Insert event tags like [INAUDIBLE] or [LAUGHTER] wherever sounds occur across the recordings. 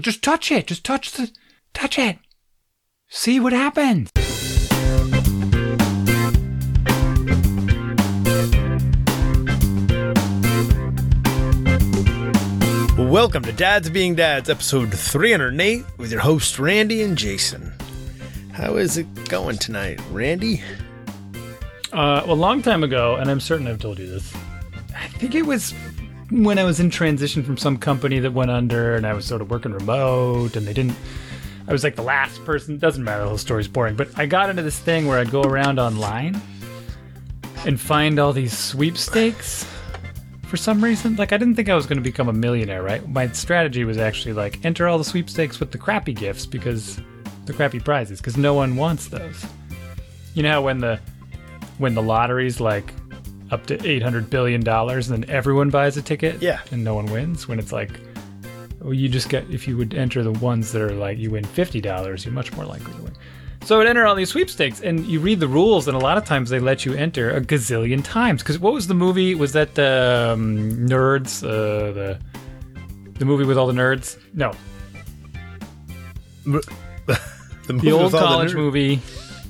Just touch it. Just touch the touch it. See what happens. Welcome to Dads Being Dads, episode 308, with your hosts Randy and Jason. How is it going tonight, Randy? Uh, well, a long time ago, and I'm certain I've told you this. I think it was when I was in transition from some company that went under, and I was sort of working remote, and they didn't. I was like the last person. Doesn't matter. The whole story's boring. But I got into this thing where I'd go around online and find all these sweepstakes for some reason. Like I didn't think I was going to become a millionaire, right? My strategy was actually like enter all the sweepstakes with the crappy gifts because the crappy prizes because no one wants those. You know how when the when the lottery's like up to 800 billion dollars and then everyone buys a ticket Yeah. and no one wins when it's like well you just get if you would enter the ones that are like you win $50 you're much more likely to win so I would enter all these sweepstakes, and you read the rules, and a lot of times they let you enter a gazillion times. Because what was the movie? Was that the um, Nerds? Uh, the the movie with all the nerds? No, [LAUGHS] The, the old college movie.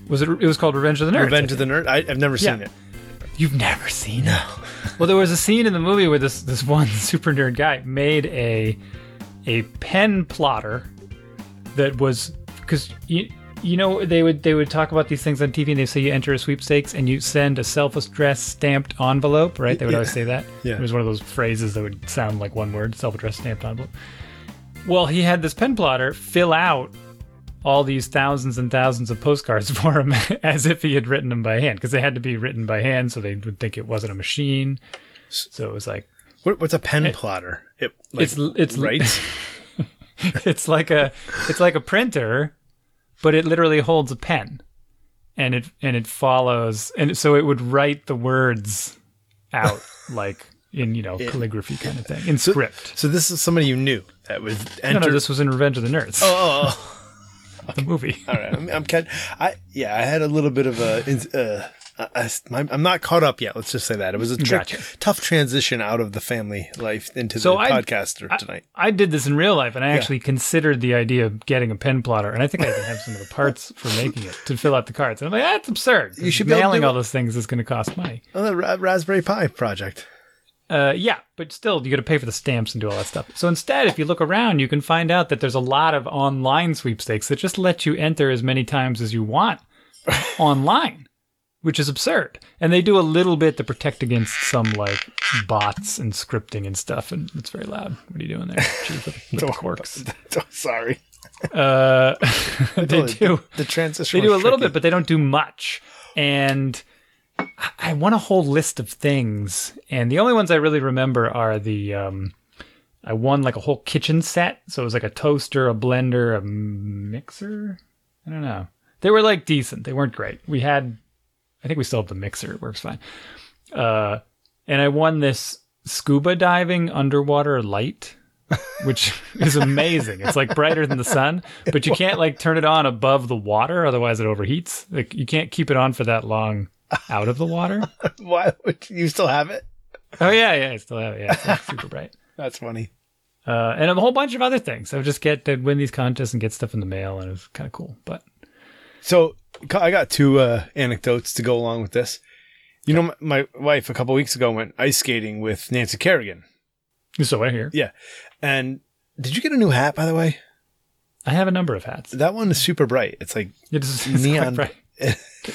Was it? It was called Revenge of the Nerds. Revenge of the Nerd. I, I've never seen Yeah. it. You've never seen it. Well, there was a scene in the movie where this this one [LAUGHS] super nerd guy made a a pen plotter that was because you you know they would they would talk about these things on TV and they say you enter a sweepstakes and you send a self-addressed stamped envelope, right? They would Yeah. always say that. Yeah. It was one of those phrases that would sound like one word, self-addressed stamped envelope. Well, he had this pen plotter fill out all these thousands and thousands of postcards [LAUGHS] for him as if he had written them by hand because they had to be written by hand so they would think it wasn't a machine. So it was like What, what's a pen plotter? It, like, it's it's right. [LAUGHS] [LAUGHS] it's like a it's like a printer, but it literally holds a pen, and it and it follows, and so it would write the words out like in you know calligraphy kind of thing in script. so this is somebody you knew that was No, no, this was in Revenge of the Nerds, oh, oh, oh. The movie. [LAUGHS] all right. I'm, I'm catch- I yeah. I had a little bit of a. Uh, I, am not caught up yet. Let's just say that it was a Gotcha. tough transition out of the family life into So the I- podcaster I- tonight. I did this in real life, and I actually considered the idea of getting a pen plotter, and I think I even have some of the parts for making it to fill out the cards. And I'm like, that's absurd. You should be mailing all those things is going to cost money. Oh, the Ra- Raspberry Pi project. Uh, yeah, but still, you got to pay for the stamps and do all that stuff. So instead, if you look around, you can find out that there's a lot of online sweepstakes that just let you enter as many times as you want [LAUGHS] online, which is absurd. And they do a little bit to protect against some like bots and scripting and stuff. And it's very loud. What are you doing there? With, with the [LAUGHS] corks. [LAUGHS] Sorry. Uh, they do. The transition. They do a was little bit, but they don't do much. And I- want a whole list of things, and the only ones I really remember are the. Um, I won like a whole kitchen set, so it was like a toaster, a blender, a mixer. I don't know. They were like decent. They weren't great. We had, I think we still have the mixer. It works fine. Uh, and I won this scuba diving underwater light which [LAUGHS] is amazing. It's like brighter than the sun, but you can't like turn it on above the water, otherwise it overheats. Like you can't keep it on for that long out of the water. [LAUGHS] Why would you still have it? Oh yeah, yeah, I still have it. Yeah, it's like super bright. [LAUGHS] That's funny. Uh, and a whole bunch of other things. I would just get to win these contests and get stuff in the mail, and it was kind of cool. But So I got two uh, anecdotes to go along with this. You know, my, my wife a couple weeks ago went ice skating with Nancy Kerrigan. so I hear Yeah, and did you get a new hat by the way? I have a number of hats. That one is super bright. It's like It is [LAUGHS] it's neon. bright.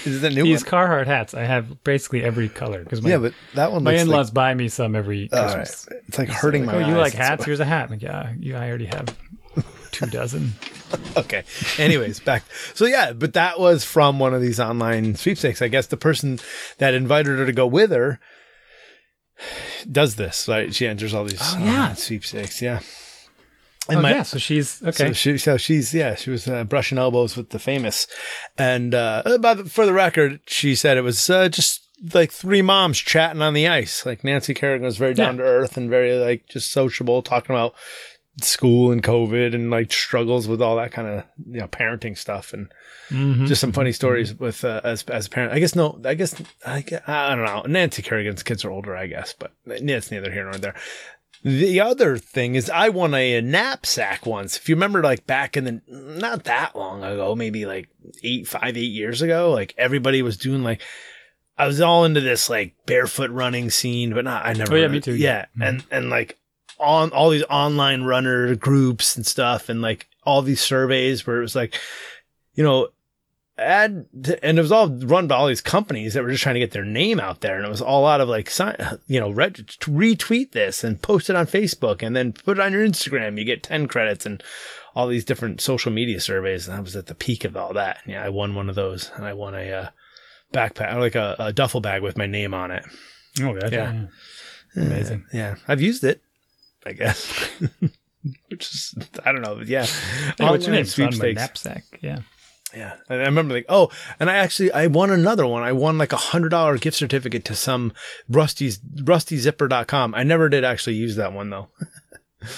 Is that new These one? Carhartt hats, I have basically every color because my Yeah, but that one my in-laws like, buy me some every oh, all Christmas. It's like hurting Like, my oh, you like hats? Here's a hat. I'm like, yeah, you, I already have [LAUGHS] two dozen. Okay. Anyways, back. So yeah, but that was from one of these online sweepstakes. I guess the person that invited her to go with her does this. Right? She enters all these Oh, yeah. sweepstakes. Yeah. Oh, my- yeah, so she's okay. So, she, so she's yeah, she was uh, brushing elbows with the famous, and uh, about for the record, she said it was uh, just like three moms chatting on the ice. Like Nancy Kerrigan was very down to earth and very like just sociable, talking about school and COVID and like struggles with all that kind of you know parenting stuff and Mhm. just some funny stories with uh, as as a parent. I guess no, I guess I, I don't know. Nancy Kerrigan's kids are older, I guess, but it's neither here nor there. The other thing is, I won a, a knapsack once. If you remember, like back in the not that long ago, maybe like eight, five, eight years ago, like everybody was doing like I was all into this like barefoot running scene, but not I never. Oh, yeah, me too, Yeah, yeah. and mm-hmm. and like on all these online runner groups and stuff, and like all these surveys where it was like, you know, and it was all run by all these companies that were just trying to get their name out there and it was all out of like you know ret- retweet this and post it on facebook and then put it on your instagram you get 10 credits and all these different social media surveys and i was at the peak of all that yeah i won one of those and i won a uh, backpack like a, a duffel bag with my name on it Oh, gotcha. Yeah. yeah. Amazing. yeah i've used it i guess [LAUGHS] which is i don't know yeah Hey, what's your name? It's on my sweepstakes. knapsack. Yeah. Yeah. And I remember like, oh, and I actually, I won another one. I won like a hundred dollar gift certificate to some Rusty's, rustyzipper.com. I never did actually use that one though. [LAUGHS]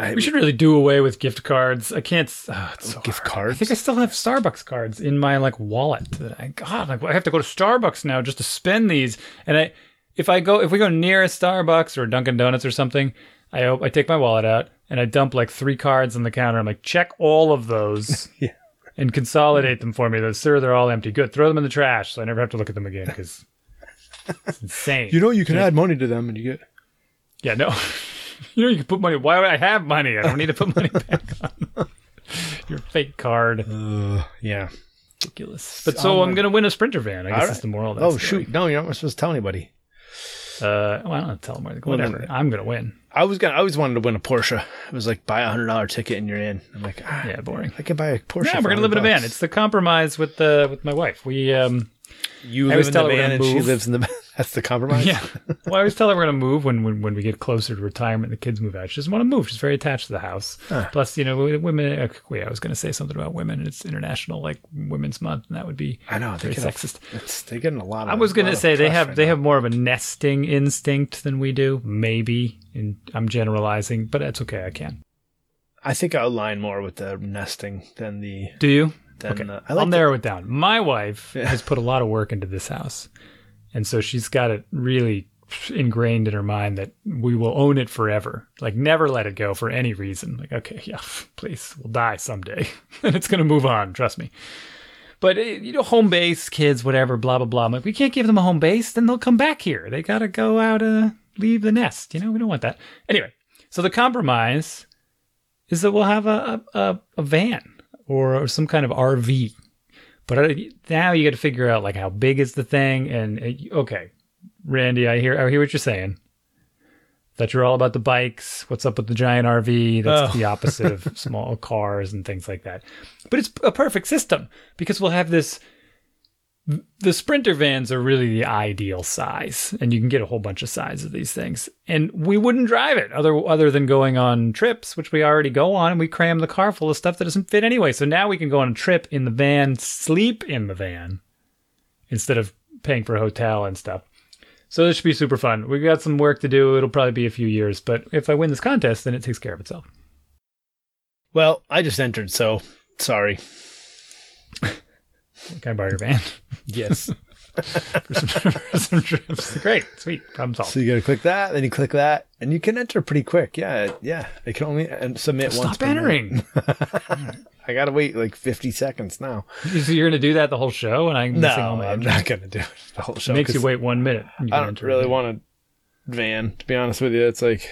I, We should really do away with gift cards. I can't. Oh, it's so gift hard. I think I still have Starbucks cards in my like wallet. That I God, like, I have to go to Starbucks now just to spend these. And I, if I go, if we go near a Starbucks or Dunkin' Donuts or something, I op- I take my wallet out and I dump like three cards on the counter. I'm like, check all of those. [LAUGHS] Yeah. And consolidate them for me. Those, sir, they're all empty. Good. Throw them in the trash, so I never have to look at them again because it's insane. you know, you can add money to them and you get, Yeah, no. [LAUGHS] you know, you can put money. Why would I have money? I don't need to put money back on [LAUGHS] your fake card. uh, yeah. Ridiculous. But so I'm going to win a Sprinter van. I guess All that's the moral of that Oh, story. shoot. No, you're not supposed to tell anybody. Uh, well, I don't tell them where to go. Well, Whatever. then- I'm going to win. I was gonna, I always wanted to win a Porsche. It was like buy a hundred dollar ticket and you're in. I'm like, ah, Yeah, boring. I can buy a Porsche. Yeah, we're going to live in a van. It's the compromise with the with my wife. We um you I live always in tell the her we're van gonna and she move. lives in the. That's the compromise. yeah. Well, I always tell her we're going to move when, when when we get closer to retirement. and The kids move out. She doesn't want to move. She's very attached to the house. Huh. Plus, you know, women. Uh, wait, I was going to say something about women. And it's International like Women's Month, and that would be I know. Very a- sexist. It's they're getting a lot of. I was going to say they have right they now. have more of a nesting instinct than we do. Maybe, and I'm generalizing, but that's okay. I can. I think I align more with the nesting than the Do you? than Okay. the. I I'll like narrow it down. My wife Yeah. has put a lot of work into this house. And so she's got it really ingrained in her mind that we will own it forever. Like never let it go for any reason. Like, okay, [LAUGHS] yeah, please, we'll die someday. [LAUGHS] and it's going to move on, trust me. But eh, you know, home base, kids, whatever, blah blah blah. I'm like, we can't give them a home base, then they'll come back here. They got to go out, uh, leave the nest. You know, we don't want that. Anyway, so the compromise is that we'll have a, a, a van or some kind of RV. But now you got to figure out like how big is the thing, and uh, okay, Randy, I hear I hear what you're saying. That you're all about the bikes. What's up with the giant RV? That's Oh. the opposite of [LAUGHS] small cars and things like that. But it's a perfect system because we'll have this. The Sprinter vans are really the ideal size, and you can get a whole bunch of sizes of these things. And we wouldn't drive it other other than going on trips, which we already go on, and we cram the car full of stuff that doesn't fit anyway. So now we can go on a trip in the van, sleep in the van, instead of paying for a hotel and stuff. So this should be super fun. We've got some work to do. It'll probably be a few years, but if I win this contest, then it takes care of itself. Well, I just entered, so sorry. [LAUGHS] Can I borrow your van Yes. [LAUGHS] for some, for some trips? Great, sweet, problem solved. so you got to click that, then you click that, and you can enter pretty quick. Yeah, yeah. They can only uh, submit once. Stop entering. [LAUGHS] I got to wait like 50 seconds now. So you're going to do that the whole show, and I'm No, all my I'm entries? not going to do it the whole show. Makes you wait one minute. you I don't really want a van, to be honest with you. It's like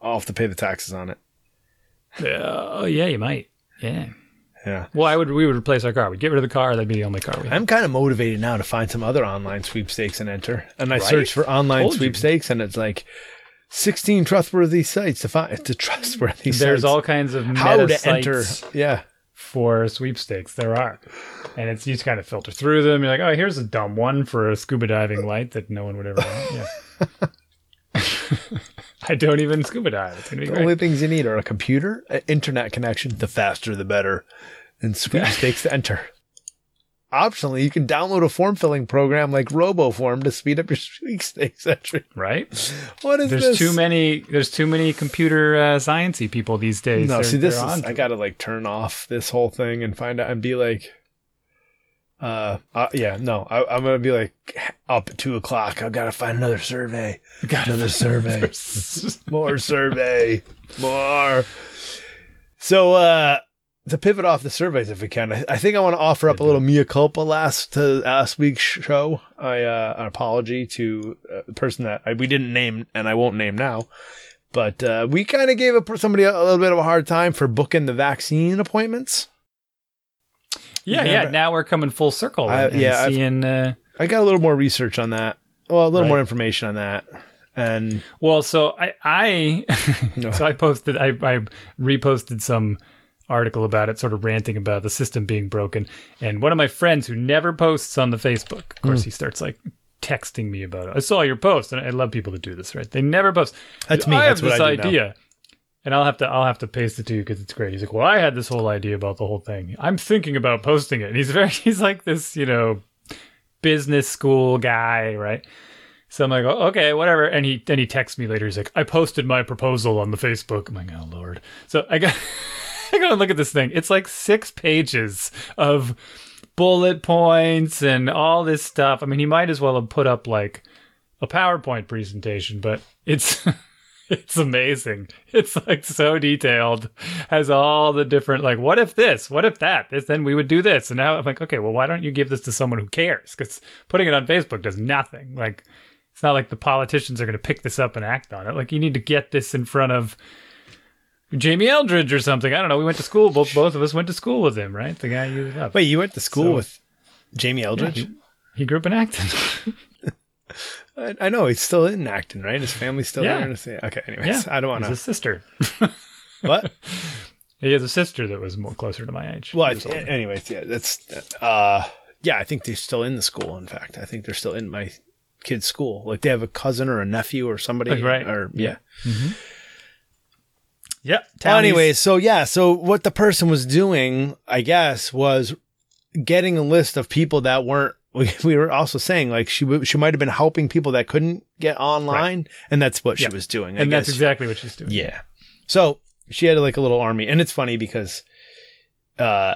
I'll have to pay the taxes on it. Uh, oh yeah, you might. Yeah. Yeah. Well, I would. We would replace our car. We'd get rid of the car. That'd be the only car we have. I'm kind of motivated now to find some other online sweepstakes and enter. And I Right? search for online Told you. sweepstakes, and it's like 16 trustworthy sites to find to trustworthy There's sites. all kinds of meta how to enter. Yeah. for sweepstakes. There are, and it's you just kind of filter through them. You're like, oh, here's a dumb one for a scuba diving light that no one would ever want. Yeah. [LAUGHS] I don't even scuba dive. It's gonna be The great. only things you need are a computer, an internet connection. The faster, the better. And sweepstakes to enter. Optionally, you can download a form filling program like RoboForm to speed up your [LAUGHS] sweepstakes entry. right? What is There's this? too many. There's too many computer uh, sciencey people these days. No, They're- see, this is. I gotta like turn off this whole thing and find out and be like, Uh, uh yeah, no, I, I'm gonna be like up at two o'clock. I gotta find another survey. [LAUGHS] Got Another survey. [LAUGHS] more survey. More. So uh to pivot off the surveys if we can, I, I think I want to offer up a little mea culpa last to last week's show. I uh an apology to uh, the person that I, we didn't name and I won't name now. But uh, we kind of gave a, somebody a, a little bit of a hard time for booking the vaccine appointments. Yeah, Remember- yeah. Now we're coming full circle. I- and, yeah, seeing. Uh, I got a little more research on that. Well, a little Right. more information on that. And well, so I, I [LAUGHS] No. so I posted, I, I reposted some article about it, sort of ranting about the system being broken. And one of my friends who never posts on the Facebook, of course, he starts like texting me about it. I saw your post, and I love people to do this, right? They never post. That's me. I That's have what this I do now. And I'll have to I'll have to paste it to you because it's great. He's like, well, I had this whole idea about the whole thing. I'm thinking about posting it. And he's [LAUGHS] very he's like this, you know, business school guy, right? So I'm like, oh, okay, whatever. And he then he texts me later. He's like, I posted my proposal on the Facebook. I'm like, oh lord. So I got [LAUGHS] I gotta look at this thing. It's like six pages of bullet points and all this stuff. I mean, he might as well have put up like a PowerPoint presentation, but it's [LAUGHS] [LAUGHS] it's amazing. It's like so detailed, has all the different like, what if this, what if that, this, then we would do this. And now I'm like, okay, well, why don't you give this to someone who cares? Because putting it on Facebook does nothing. Like, it's not like the politicians are going to pick this up and act on it. Like, you need to get this in front of Jamie Eldridge or something. I don't know. We went to school. Both both of us went to school with him, right? The guy you love. wait, you went to school So- with Jamie Yeah, Eldridge? he, he grew up in Acton. [LAUGHS] I, I know he's still in Acton, right? His family's still Yeah. there. Okay, anyways, yeah, I don't want to. sister. [LAUGHS] What? He has a sister that was more closer to my age. Well, I, anyways, yeah, that's. uh Yeah, I think they're still in the school. In fact, I think they're still in my kid's school. Like they have a cousin or a nephew or somebody. Like, right. Or yeah. yeah. Well, anyways, so yeah, so what the person was doing, I guess, was getting a list of people that weren't. We, [LAUGHS] we were also saying like she w- she might have been helping people that couldn't get online, and that's what Yeah. she was doing. I and that's exactly what she's doing. Yeah. So she had like a little army, and it's funny because, uh,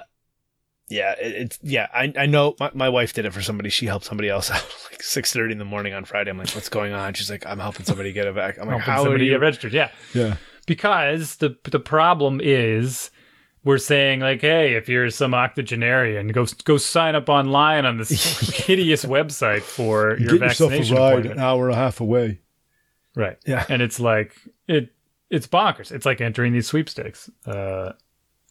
yeah, it, it's yeah. I I know my, my wife did it for somebody. She helped somebody else [LAUGHS] out like six thirty in the morning on Friday. I'm like, what's going on? She's like, I'm helping somebody get a vac. I'm like, Helping how are somebody you? get registered. Yeah. yeah. Because the the problem is we're saying like, hey, if you're some octogenarian, go go sign up online on this [LAUGHS] hideous website for your vaccination an hour and a half away. Right. Yeah. And it's like it it's bonkers. It's like entering these sweepstakes. Uh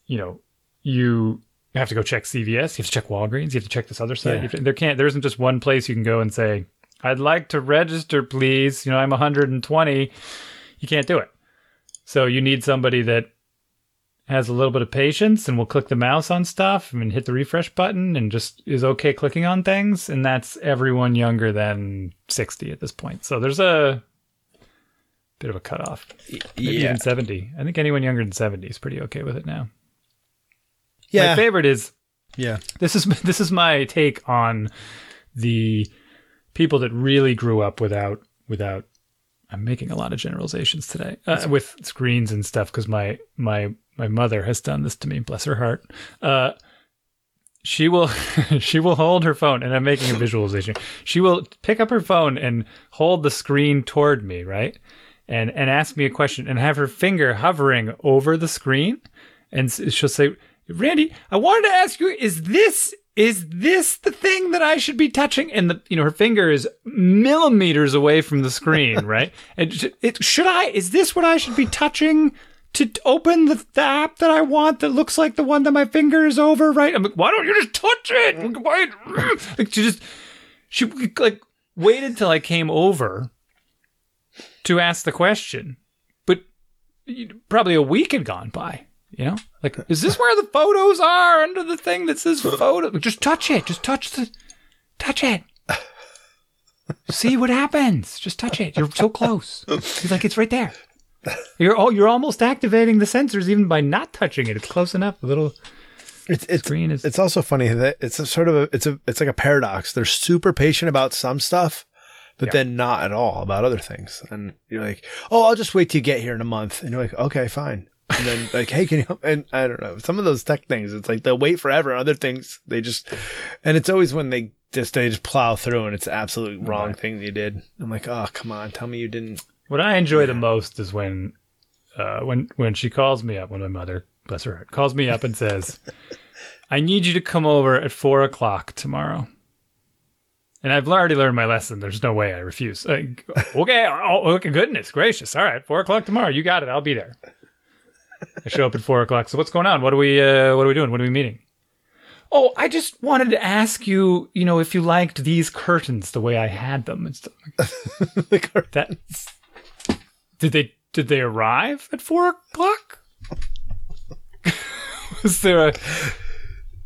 you know, you have to go check CVS, you have to check Walgreens, you have to check this other site. Yeah. To- there can't there isn't just one place you can go and say, I'd like to register, please. You know, I'm 120. You can't do it. So you need somebody that has a little bit of patience and will click the mouse on stuff and hit the refresh button and just is okay clicking on things. And that's everyone younger than 60 at this point. So there's a bit of a cutoff. Maybe Yeah. even 70. I think anyone younger than 70 is pretty okay with it now. Yeah. My favorite is yeah. this is [LAUGHS] this is my take on the people that really grew up without without I'm making a lot of generalizations today uh, with screens and stuff because my my my mother has done this to me bless her heart. Uh she will [LAUGHS] she will hold her phone and I'm making a visualization. She will pick up her phone and hold the screen toward me right? And and ask me a question and have her finger hovering over the screen. And she'll say randy i wanted to ask you is this is this the thing that i should be touching? And the you know her finger is millimeters away from the screen [LAUGHS] right? And it, should i is this what i should be touching to open the, the app that i want that looks like the one that my finger is over right i'm like why don't you just touch it why [CLEARS THROAT] like she just she like waited till i came over to ask the question but probably a week had gone by. You know, like, is this where the photos are under the thing that says photo? Just touch it. Just touch the, touch it. [LAUGHS] See what happens. Just touch it. You're so close. He's like, it's right there. You're all, you're almost activating the sensors even by not touching it. It's close enough. The little It's it's screen is. it's also funny that it's a sort of a it's a it's like a paradox. They're super patient about some stuff, but then not at all about other things. And you're like, oh, I'll just wait till you get here in a month. And you're like, okay, fine. And then [LAUGHS] like, hey, can you? help? And I don't know. Some of those tech things, it's like they'll wait forever. Other things, they just, and it's always when they just they just plow through, and it's the absolute wrong Right. thing they did. I'm like, oh come on, tell me you didn't. What I enjoy the most is when, uh, when when she calls me up, when my mother, bless her heart, calls me up and says, "I need you to come over at four o'clock tomorrow." And I've already learned my lesson. There's no way I refuse. Like, okay, oh, okay, goodness gracious. All right, four o'clock tomorrow. You got it. I'll be there. I show up at four o'clock. So what's going on? What are we? Uh, what are we doing? What are we meeting? Oh, I just wanted to ask you. You know, if you liked these curtains the way I had them and stuff. That [LAUGHS] did they did they arrive at four o'clock? [LAUGHS] was there a,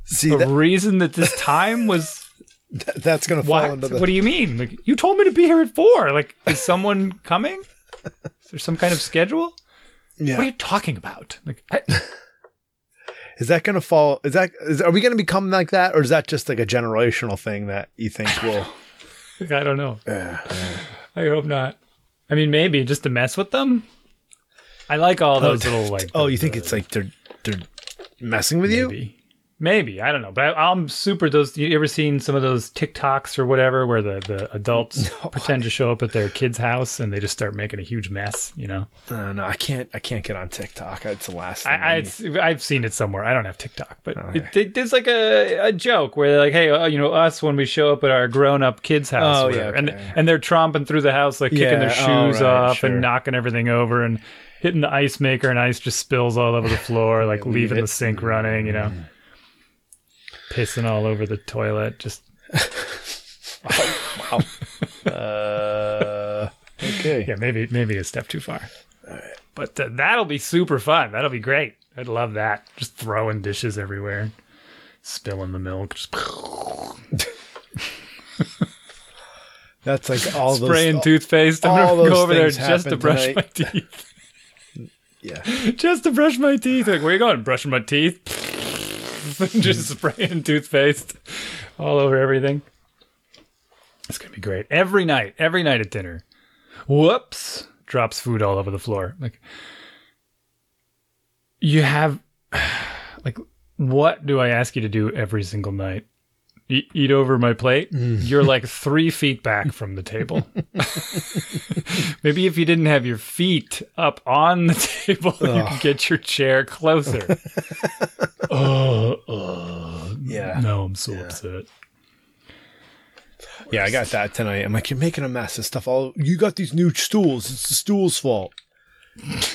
See, a that, reason that this time was [LAUGHS] that's gonna fall what? into the. What do you mean? Like you told me to be here at four. Like is someone coming? Is there some kind of schedule? yeah. What are you talking about? Like I, [LAUGHS] Is that gonna fall? Is that? Is, are we gonna become like that, or is that just like a generational thing that you think will? I don't know. I hope not. I mean, maybe just to mess with them. I like all those oh, little like. [LAUGHS] oh, you think it's like they're they're messing with you? Maybe. I don't know, but I, I'm super. Those you ever seen some of those TikToks or whatever where the the adults [LAUGHS] pretend to show up at their kid's house and they just start making a huge mess? You know, Uh, no, I can't. I can't get on TikTok. It's the last. Thing I, I it's, I've seen it somewhere. I don't have TikTok, but Okay. it, it, it's like a, a joke where they're like, hey, uh, you know, us when we show up at our grown up kid's house, Oh, yeah, whatever. and and they're tromping through the house like kicking their Yeah, oh, shoes right, off sure. and knocking everything over and hitting the ice maker and ice just spills all over the floor, [LAUGHS] like leaving it. the sink running, you know. Pissing all over the toilet, just wow. [LAUGHS] uh, okay. yeah, maybe maybe a step too far. But uh, that'll be super fun. That'll be great. I'd love that. Just throwing dishes everywhere, spilling the milk, just [LAUGHS] That's like all those. spraying toothpaste. I'm gonna those go over there just to brush tonight. my teeth. [LAUGHS] Yeah. just to brush my teeth. Like, where you going? Brushing my teeth. [LAUGHS] just mm. spraying toothpaste all over everything. It's gonna be great. Every night, every night at dinner. Whoops. Drops food all over the floor. Like you have [SIGHS] like what do I ask you to do every single night? Eat, eat over my plate. Mm. [LAUGHS] You're like three feet back from the table. [LAUGHS] Maybe if you didn't have your feet up on the table, you could get your chair closer. oh, [LAUGHS] oh, Yeah. No, I'm so upset. Yeah, I got that tonight. I'm like, you're making a mess of stuff. All you got these new stools. It's the stool's fault.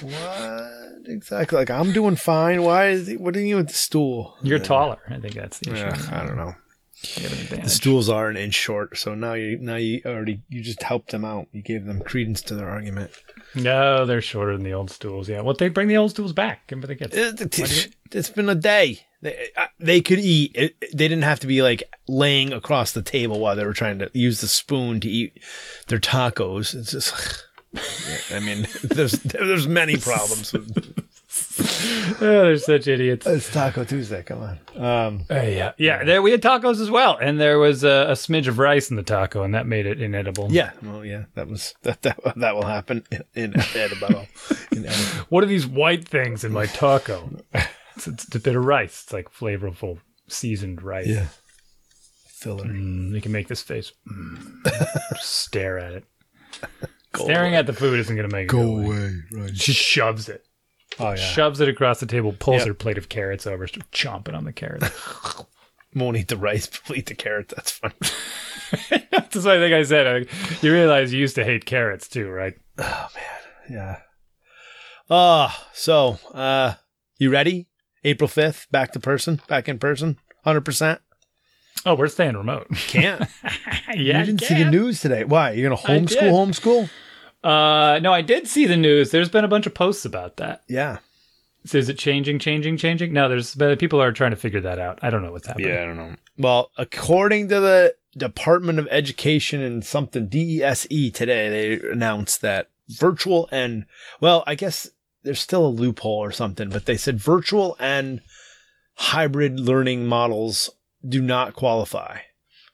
what exactly? Like I'm doing fine. Why is it? What are you with the stool? You're taller. I think that's the issue. Yeah, I don't know. You have an advantage. The stools are an inch short, so now you now you already you just helped them out. You gave them credence to their argument. No, they're shorter than the old stools. Yeah. Well, they bring the old stools back. But they get It, it, has been a day. They, uh, they could eat. It, they didn't have to be like laying across the table while they were trying to use the spoon to eat their tacos. It's just. [LAUGHS] Yeah, I mean, [LAUGHS] there's there's many [LAUGHS] problems. With, [LAUGHS] oh, they're such idiots. it's Taco Tuesday. Come on. Um, Uh, yeah, yeah. There we had tacos as well, and there was a, a smidge of rice in the taco, and that made it inedible. yeah. Well, yeah. That was that that, that will happen in, in edible. [LAUGHS] In edible. What are these white things in my taco? it's, it's a bit of rice. It's like flavorful seasoned rice. Yeah. Filler. Mm, you can make this face. Mm. [LAUGHS] Stare at it. Staring at the food isn't going to make it go away. away. Right. She shoves it. Oh yeah. Shoves it across the table, pulls Yep. her plate of carrots over, chomping on the carrots. [LAUGHS] [LAUGHS] Won't eat the rice, but [LAUGHS] eat the carrot. That's fine. That's what I think I said. I, you realize you used to hate carrots too, right? Oh man, yeah. Uh so uh you ready? April 5th, back to person, back in person, 100%. Oh, we're staying remote. Can't. yeah, you didn't I see the news today. Why? You're going to homeschool, homeschool? Uh, no, I did see the news. There's been a bunch of posts about that. Yeah. So is it changing, changing, changing? No, there's but people are trying to figure that out. I don't know what's happening. Yeah, I don't know. Well, according to the Department of Education and something DESE E today, they announced that virtual and well, I guess there's still a loophole or something, but they said virtual and hybrid learning models do not qualify.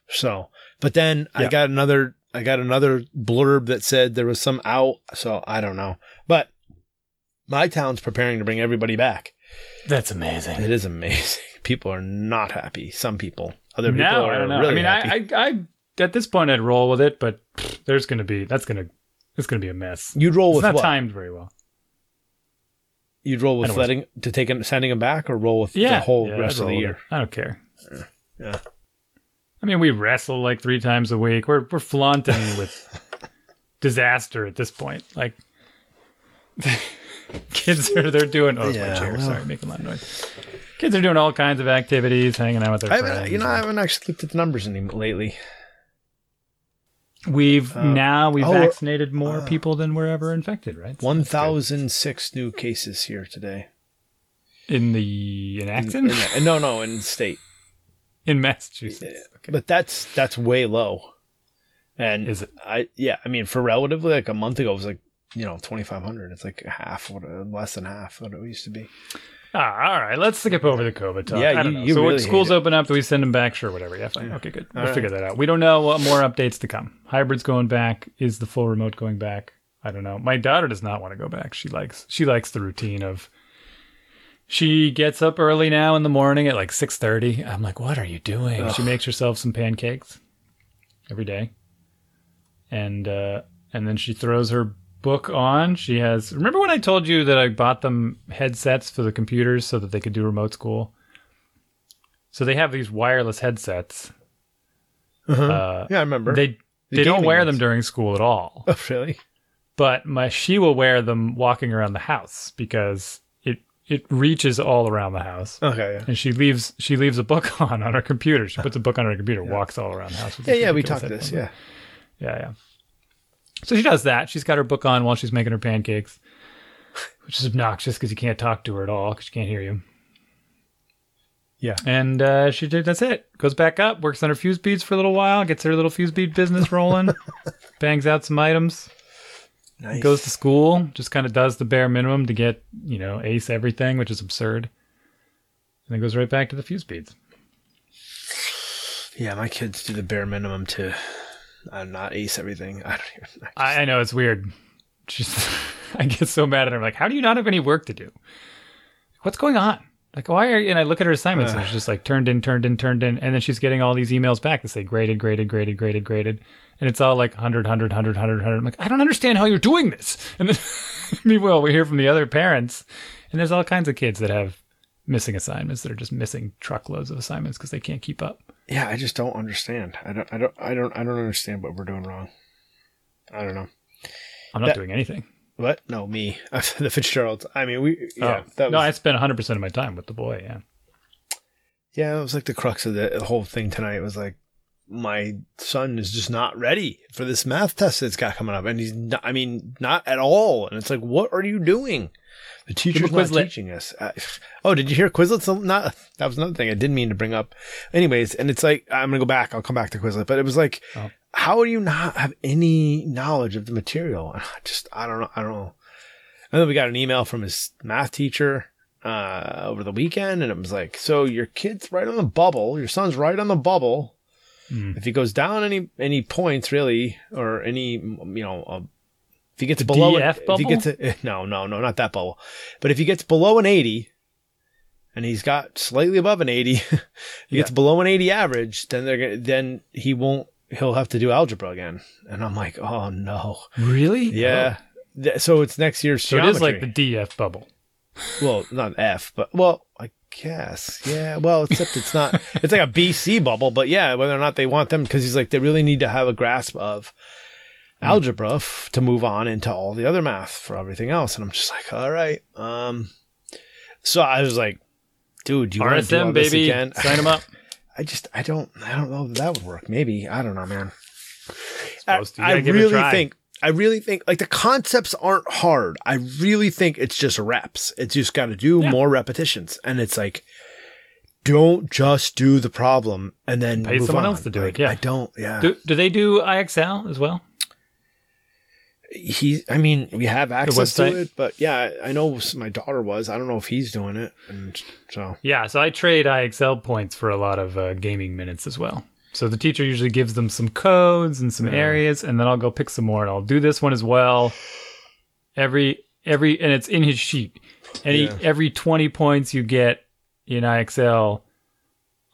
So, but then I got another I got another blurb that said there was some out, so I don't know. But my town's preparing to bring everybody back. That's amazing. It is amazing. [LAUGHS] People are not happy. Some people, other people No, are I don't know. really I mean, happy. I, I, I, at this point, I'd roll with it, but pfft, there's going to be that's going to it's going to be a mess. You'd roll It's with not what? timed very well. You'd roll with letting to take him, sending him back, or roll with Yeah, the whole yeah, rest of the year. I don't care. Yeah. I mean, we wrestle like three times a week. We're we're flaunting [LAUGHS] with disaster at this point. Like [LAUGHS] kids are they're doing. Oh, Yeah, my chair. well. Sorry, making a lot of noise. Kids are doing all kinds of activities, hanging out with their I friends. you know, I haven't actually looked at the numbers any lately. we've uh, now we've oh, vaccinated more uh, people than were ever infected, right? One thousand six new cases here today. in the in In- Acton in- no, no, in state. In Massachusetts. Okay. But that's that's way low. And Is it? I yeah, I mean for relatively like a month ago it was like you know twenty five hundred. It's like half what uh, less than half what it used to be. Ah, all right. Let's skip over the COVID talk. Yeah, you- know. you so really when schools open up, do we send them back? Sure, whatever. Yeah, fine. Okay, good. We'll right. figure that out. We don't know what more updates to come. Hybrid's going back. Is the full remote going back? I don't know. My daughter does not want to go back. She likes she likes the routine of. She gets up early now in the morning at like six thirty. I'm like, what are you doing? She makes herself some pancakes every day, and uh, and then she throws her book on. She has. Remember when I told you that I bought them headsets for the computers so that they could do remote school? So they have these wireless headsets. uh-huh Yeah, I remember. they they don't wear ones. them during school at all. [LAUGHS] oh, really? But my she will wear them walking around the house because it reaches all around the house. Okay. Yeah. And she leaves she leaves a book [LAUGHS] on on her computer. She puts a book on her computer, walks all around the house. Yeah, yeah, we talked this. Yeah. yeah, yeah. So she does that. She's got her book on while she's making her pancakes, which is obnoxious because you can't talk to her at all because she can't hear you. Yeah. And uh, she did. That's it. Goes back up, works on her fuse beads for a little while, gets her little fuse bead business rolling, [LAUGHS] bangs out some items, Nice. goes to school, just kind of does the bare minimum to get you know ace everything, which is absurd, and then goes right back to the fuse beads. yeah, my kids do the bare minimum to uh, not ace everything. [LAUGHS] I don't even. I, I know it's weird. She's, [LAUGHS] I get so mad at her. I'm like, how do you not have any work to do? What's going on? Like, why are you? And I look at her assignments and it's just like turned in, turned in, turned in. And then she's getting all these emails back that say graded, graded, graded, graded, graded. And it's all like 100, 100, 100, 100, 100. I'm like, I don't understand how you're doing this. [LAUGHS] And then, [LAUGHS] meanwhile, we hear from the other parents, and there's all kinds of kids that have missing assignments that are just missing truckloads of assignments because they can't keep up. Yeah, I just don't understand. I don't. I don't. I don't. I don't understand what we're doing wrong. I don't know. I'm not That- doing anything. What? No, me. [LAUGHS] the Fitzgeralds. I mean, we. Yeah, oh, that was. no, I spent 100% of my time with the boy. Yeah. Yeah, it was like the crux of the whole thing tonight. It was like my son is just not ready for this math test that's got coming up, and he's not. I mean, not at all. And it's like, what are you doing? The teacher's not teaching us. Oh, did you hear Quizlet's not? That was another thing I didn't mean to bring up. Anyways, and it's like I'm gonna go back. I'll come back to Quizlet, but it was like, Oh. How do you not have any knowledge of the material? I just I don't know. I don't know. And then we got an email from his math teacher uh, over the weekend, and it was like, "So your kid's right on the bubble. Your son's right on the bubble. Mm. If he goes down any any points, really, or any you know, uh, if he gets The below, DF if he gets a, no, no, no, not that bubble, but if he gets below an eighty, and he's got slightly above an eighty, [LAUGHS] he gets below an eighty average, then they're gonna, then he won't. He'll have to do algebra again, and I'm like, oh no, Really? yeah. Th- So it's next year's So geometry. is like the DF bubble. Well, not F, but well, I guess. Yeah. Well, except it's not. [LAUGHS] It's like a BC bubble, but yeah, whether or not they want them, because he's like they really need to have a grasp of algebra f- to move on into all the other math for everything else. And I'm just like, all right. Um. So I was like, dude, you want to do all baby, again? sign him up. [LAUGHS] I just, I don't, I don't know that that would work. Maybe I don't know, man. I, Supposed to. You I gotta give it a really think I really think like the concepts aren't hard. I really think it's just reps. It's just got to do Yeah. more repetitions, and it's like don't just do the problem and then Pay move someone on. else to do Like, it, yeah. I don't. Yeah, Do, do they do IXL as well? He. I mean, we have access to it, but yeah, I know my daughter was. I don't know if he's doing it, and so Yeah, so I trade IXL points for a lot of uh, gaming minutes as well. So the teacher usually gives them some codes and some Yeah. areas, and then I'll go pick some more, and I'll do this one as well. Every every and it's in his sheet. And he, Yeah. every 20 points you get in IXL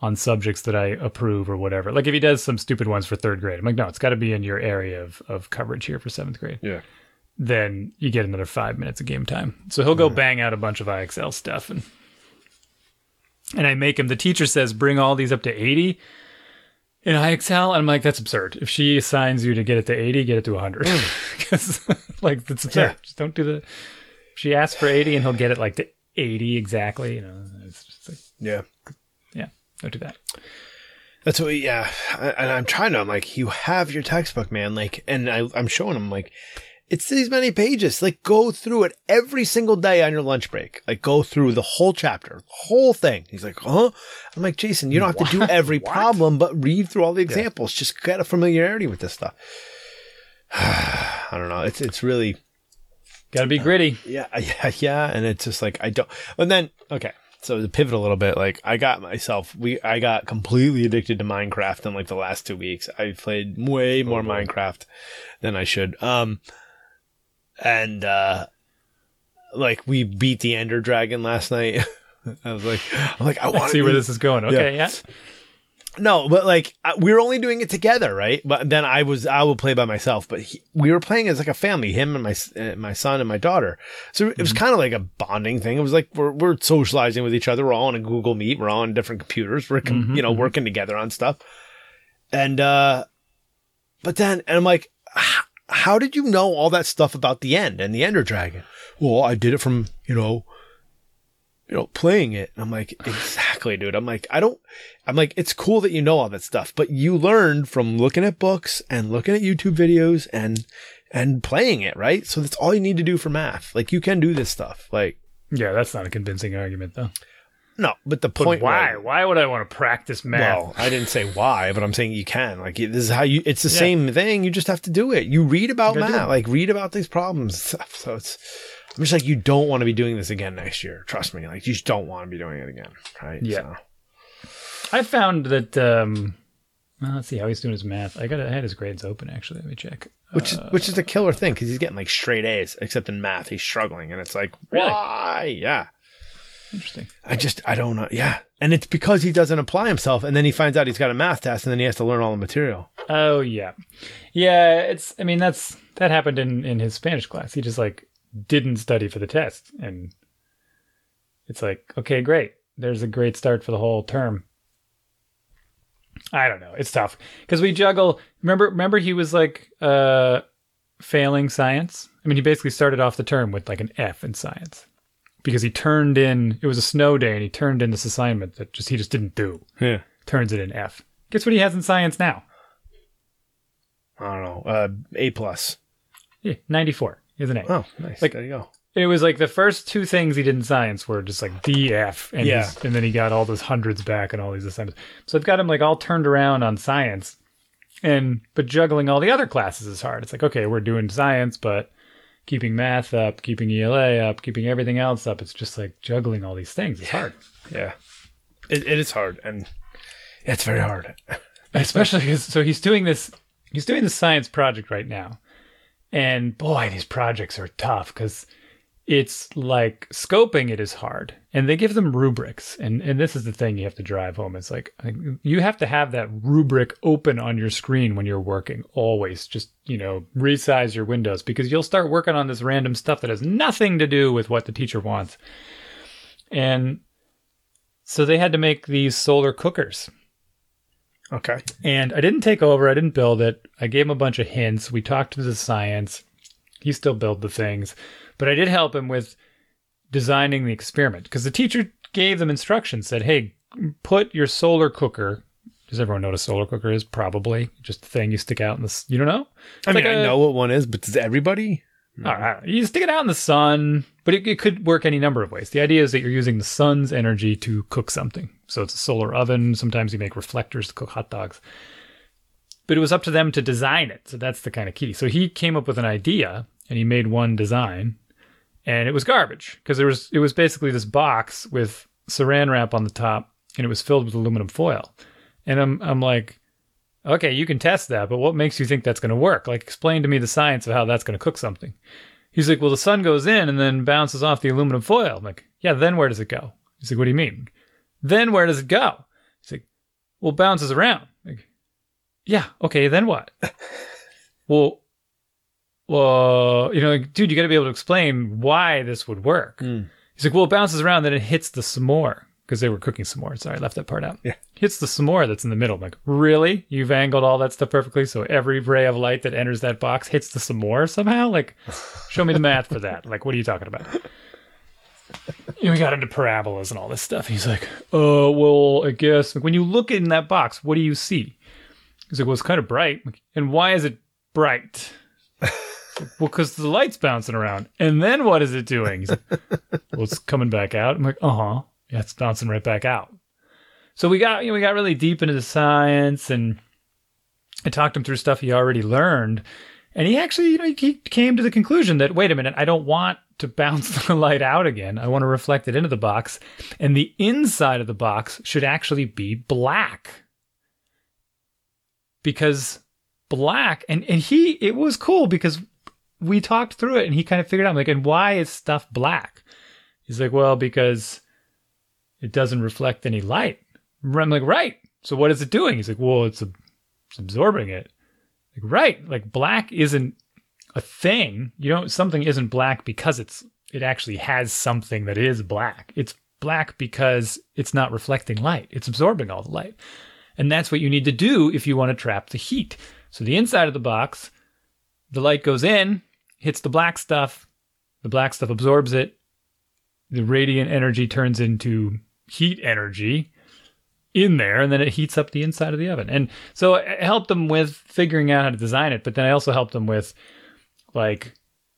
on subjects that I approve or whatever. Like if he does some stupid ones for third grade, I'm like, no, it's got to be in your area of, of coverage here for seventh grade. Yeah. Then you get another five minutes of game time. So he'll go bang out a bunch of IXL stuff and and I make him. The teacher says bring all these up to 80 in IXL. And I'm like, that's absurd. If she assigns you to get it to 80, get it to 100. Because [LAUGHS] like that's absurd. Yeah. Just don't do the. She asks for 80 and he'll get it like to 80 exactly. You know, it's just like, Yeah. Yeah, don't do that. That's what, yeah. I, and I'm trying to, I'm like, you have your textbook, man. Like, and I, I'm showing him, like, it's these many pages. Like, go through it every single day on your lunch break. Like, go through the whole chapter, whole thing. He's like, huh? I'm like, Jason, you don't have to do every [LAUGHS] problem, but read through all the examples. Just get a familiarity with this stuff. [SIGHS] I don't know. It's, it's really, Got to be gritty. [SIGHS] yeah, yeah, yeah. And it's just like I don't. And then okay, so to pivot a little bit, like I got myself, we I got completely addicted to Minecraft in like the last two weeks. I played way more Minecraft than I should. Um, and uh, like we beat the Ender Dragon last night. [LAUGHS] I was like, I'm like, I want Let's [LAUGHS] see where this is going. Okay, yeah. No, but like we were only doing it together, right? But then I was I would play by myself, but he, we were playing as like a family, him and my uh, my son and my daughter. So it was kind of like a bonding thing. It was like we're we're socializing with each other. We're all on a Google Meet. We're all on different computers. We're com- you know working together on stuff. And uh but then and I'm like, how did you know all that stuff about the end and the Ender Dragon? Well, I did it from you know you know, playing it. And I'm like, exactly, dude. I'm like, I don't, I'm like, it's cool that you know all that stuff, but you learned from looking at books and looking at YouTube videos and, and playing it, right? So that's all you need to do for math. Like you can do this stuff. Like, Yeah, that's not a convincing argument though. no, but the But point, why? like, Why would I want to practice math? well, I didn't say why, but I'm saying you can. Like this is how you. It's the Yeah. same thing. You just have to do it. You read about You math, like read about these problems. So it's. I'm just like you don't want to be doing this again next year. Trust me. Like you just don't want to be doing it again, right? Yeah. So. I found that. um well, let's see how he's doing his math. I got. I had his grades open actually. Let me check. which is which is a killer thing because he's getting like straight A's, except in math he's struggling, and it's like Really? why? Yeah, Interesting. I just I don't know. Yeah, and it's because he doesn't apply himself, and then he finds out he's got a math test, and then he has to learn all the material. Oh yeah, yeah. It's. I mean, that's that happened in in his Spanish class. He just like didn't study for the test, and it's like, okay, great. There's a great start for the whole term. I don't know. It's tough because we juggle. Remember, remember, he was like uh failing science. I mean, he basically started off the term with like an F in science because he turned in. It was a snow day, and he turned in this assignment that just he just didn't do. Yeah, Turns it in F. Guess what he has in science now? I don't know. Uh, a plus. Yeah, 94 is an A. Oh, nice. Like- there you go. It was like the first two things he did in science were just like DF, and Yeah. and then he got all those hundreds back and all these assignments. So I've got him like all turned around on science, and but juggling all the other classes is hard. It's like okay, we're doing science, but keeping math up, keeping ELA up, keeping everything else up. It's just like juggling all these things. It's hard, Yeah, it, it is hard, and it's very hard. [LAUGHS] especially because so he's doing this. He's doing this science project right now, and boy, these projects are tough because it's like scoping it is hard. And they give them rubrics. And and this is the thing you have to drive home. It's like you have to have that rubric open on your screen when you're working. Always just you know resize your windows because you'll start working on this random stuff that has nothing to do with what the teacher wants. And so they had to make these solar cookers Okay. and I didn't take over. I didn't build it. I gave him a bunch of hints. We talked to the science. He still built the things, but I did help him with designing the experiment because the teacher gave them instructions. Said, "Hey, put your solar cooker." Does everyone know what a solar cooker is? Probably just a thing you stick out in the. You don't know? I mean, like I a- know what one is, but does everybody? Oh, I. You stick it out in the sun, but it, it could work any number of ways. The idea is that you're using the sun's energy to cook something. So it's a solar oven. Sometimes you make reflectors to cook hot dogs. But it was up to them to design it. So that's the kind of key. So he came up with an idea and he made one design and it was garbage because there was it was basically this box with saran wrap on the top and it was filled with aluminum foil. And I'm I'm like, okay, you can test that, but what makes you think that's going to work? Like, explain to me the science of how that's going to cook something. He's like, well, the sun goes in and then bounces off the aluminum foil. I'm like, yeah, then where does it go? He's like, what do you mean? Then where does it go? He's like, well, bounces around. Like, yeah, okay, then what? [LAUGHS] well, well, you know, like, dude, you got to be able to explain why this would work. Mm. He's like, well, it bounces around, then it hits the s'more because they were cooking s'more. Sorry, I left that part out. Yeah. Hits the s'more that's in the middle. I'm like, really? You've angled all that stuff perfectly, so every ray of light that enters that box hits the s'more somehow? Like, show me the math for that. Like, what are you talking about? [LAUGHS] We got into parabolas and all this stuff. He's like, oh, well, I guess when you look in that box, what do you see? He's like, well, it's kind of bright. And why is it bright? [LAUGHS] well, because the light's bouncing around. And then what is it doing? He's like, [LAUGHS] well, it's coming back out. I'm like, uh huh. Yeah, it's bouncing right back out. So we got, you know, we got really deep into the science and I talked him through stuff he already learned. And he actually, you know, he came to the conclusion that, wait a minute, I don't want to bounce [LAUGHS] the light out again. I want to reflect it into the box. And the inside of the box should actually be black. Because black, and, and he, it was cool because we talked through it and he kind of figured out, like, and why is stuff black? He's like, well, because it doesn't reflect any light. I'm like, right. So what is it doing? He's like, well, it's, a, it's absorbing it. Like, right. Like black isn't a thing. You know, something isn't black because it's it actually has something that is black. It's black because it's not reflecting light. It's absorbing all the light. And that's what you need to do if you want to trap the heat. So the inside of the box, the light goes in, hits the black stuff, the black stuff absorbs it, the radiant energy turns into heat energy in there and then it heats up the inside of the oven. And so I helped them with figuring out how to design it, but then I also helped them with like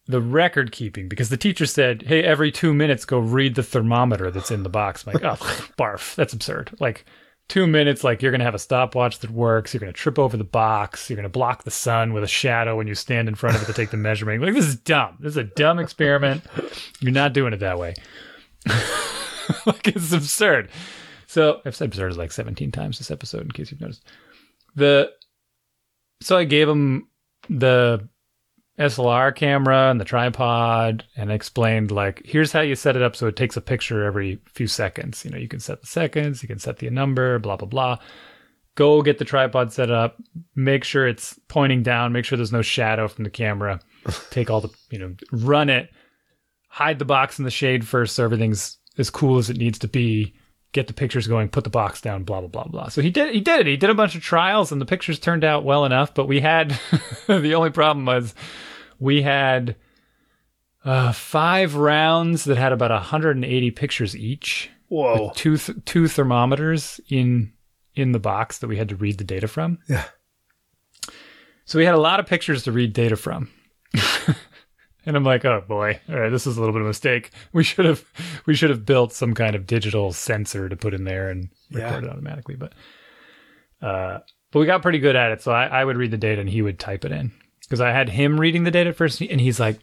the record keeping because the teacher said, "Hey, every 2 minutes go read the thermometer that's in the box." I'm like, "Oh, [LAUGHS] barf. That's absurd." Like 2 minutes like you're going to have a stopwatch that works, you're going to trip over the box, you're going to block the sun with a shadow when you stand in front of it to take the [LAUGHS] measurement. Like this is dumb. This is a dumb experiment. You're not doing it that way. [LAUGHS] like it's absurd. So I've said absurd like 17 times this episode, in case you've noticed. The so I gave him the SLR camera and the tripod and explained like here's how you set it up so it takes a picture every few seconds. You know, you can set the seconds, you can set the number, blah blah blah. Go get the tripod set up, make sure it's pointing down, make sure there's no shadow from the camera. [LAUGHS] Take all the, you know, run it, hide the box in the shade first so everything's as cool as it needs to be get the pictures going, put the box down, blah blah blah blah. So he did he did it. He did a bunch of trials and the pictures turned out well enough, but we had [LAUGHS] the only problem was we had uh, five rounds that had about 180 pictures each. Whoa. Two th- two thermometers in in the box that we had to read the data from. Yeah. So we had a lot of pictures to read data from. [LAUGHS] And I'm like, oh boy, all right, this is a little bit of a mistake. We should have we should have built some kind of digital sensor to put in there and record Yeah. it automatically. But uh, but we got pretty good at it. So I, I would read the data and he would type it in because I had him reading the data first, and he's like,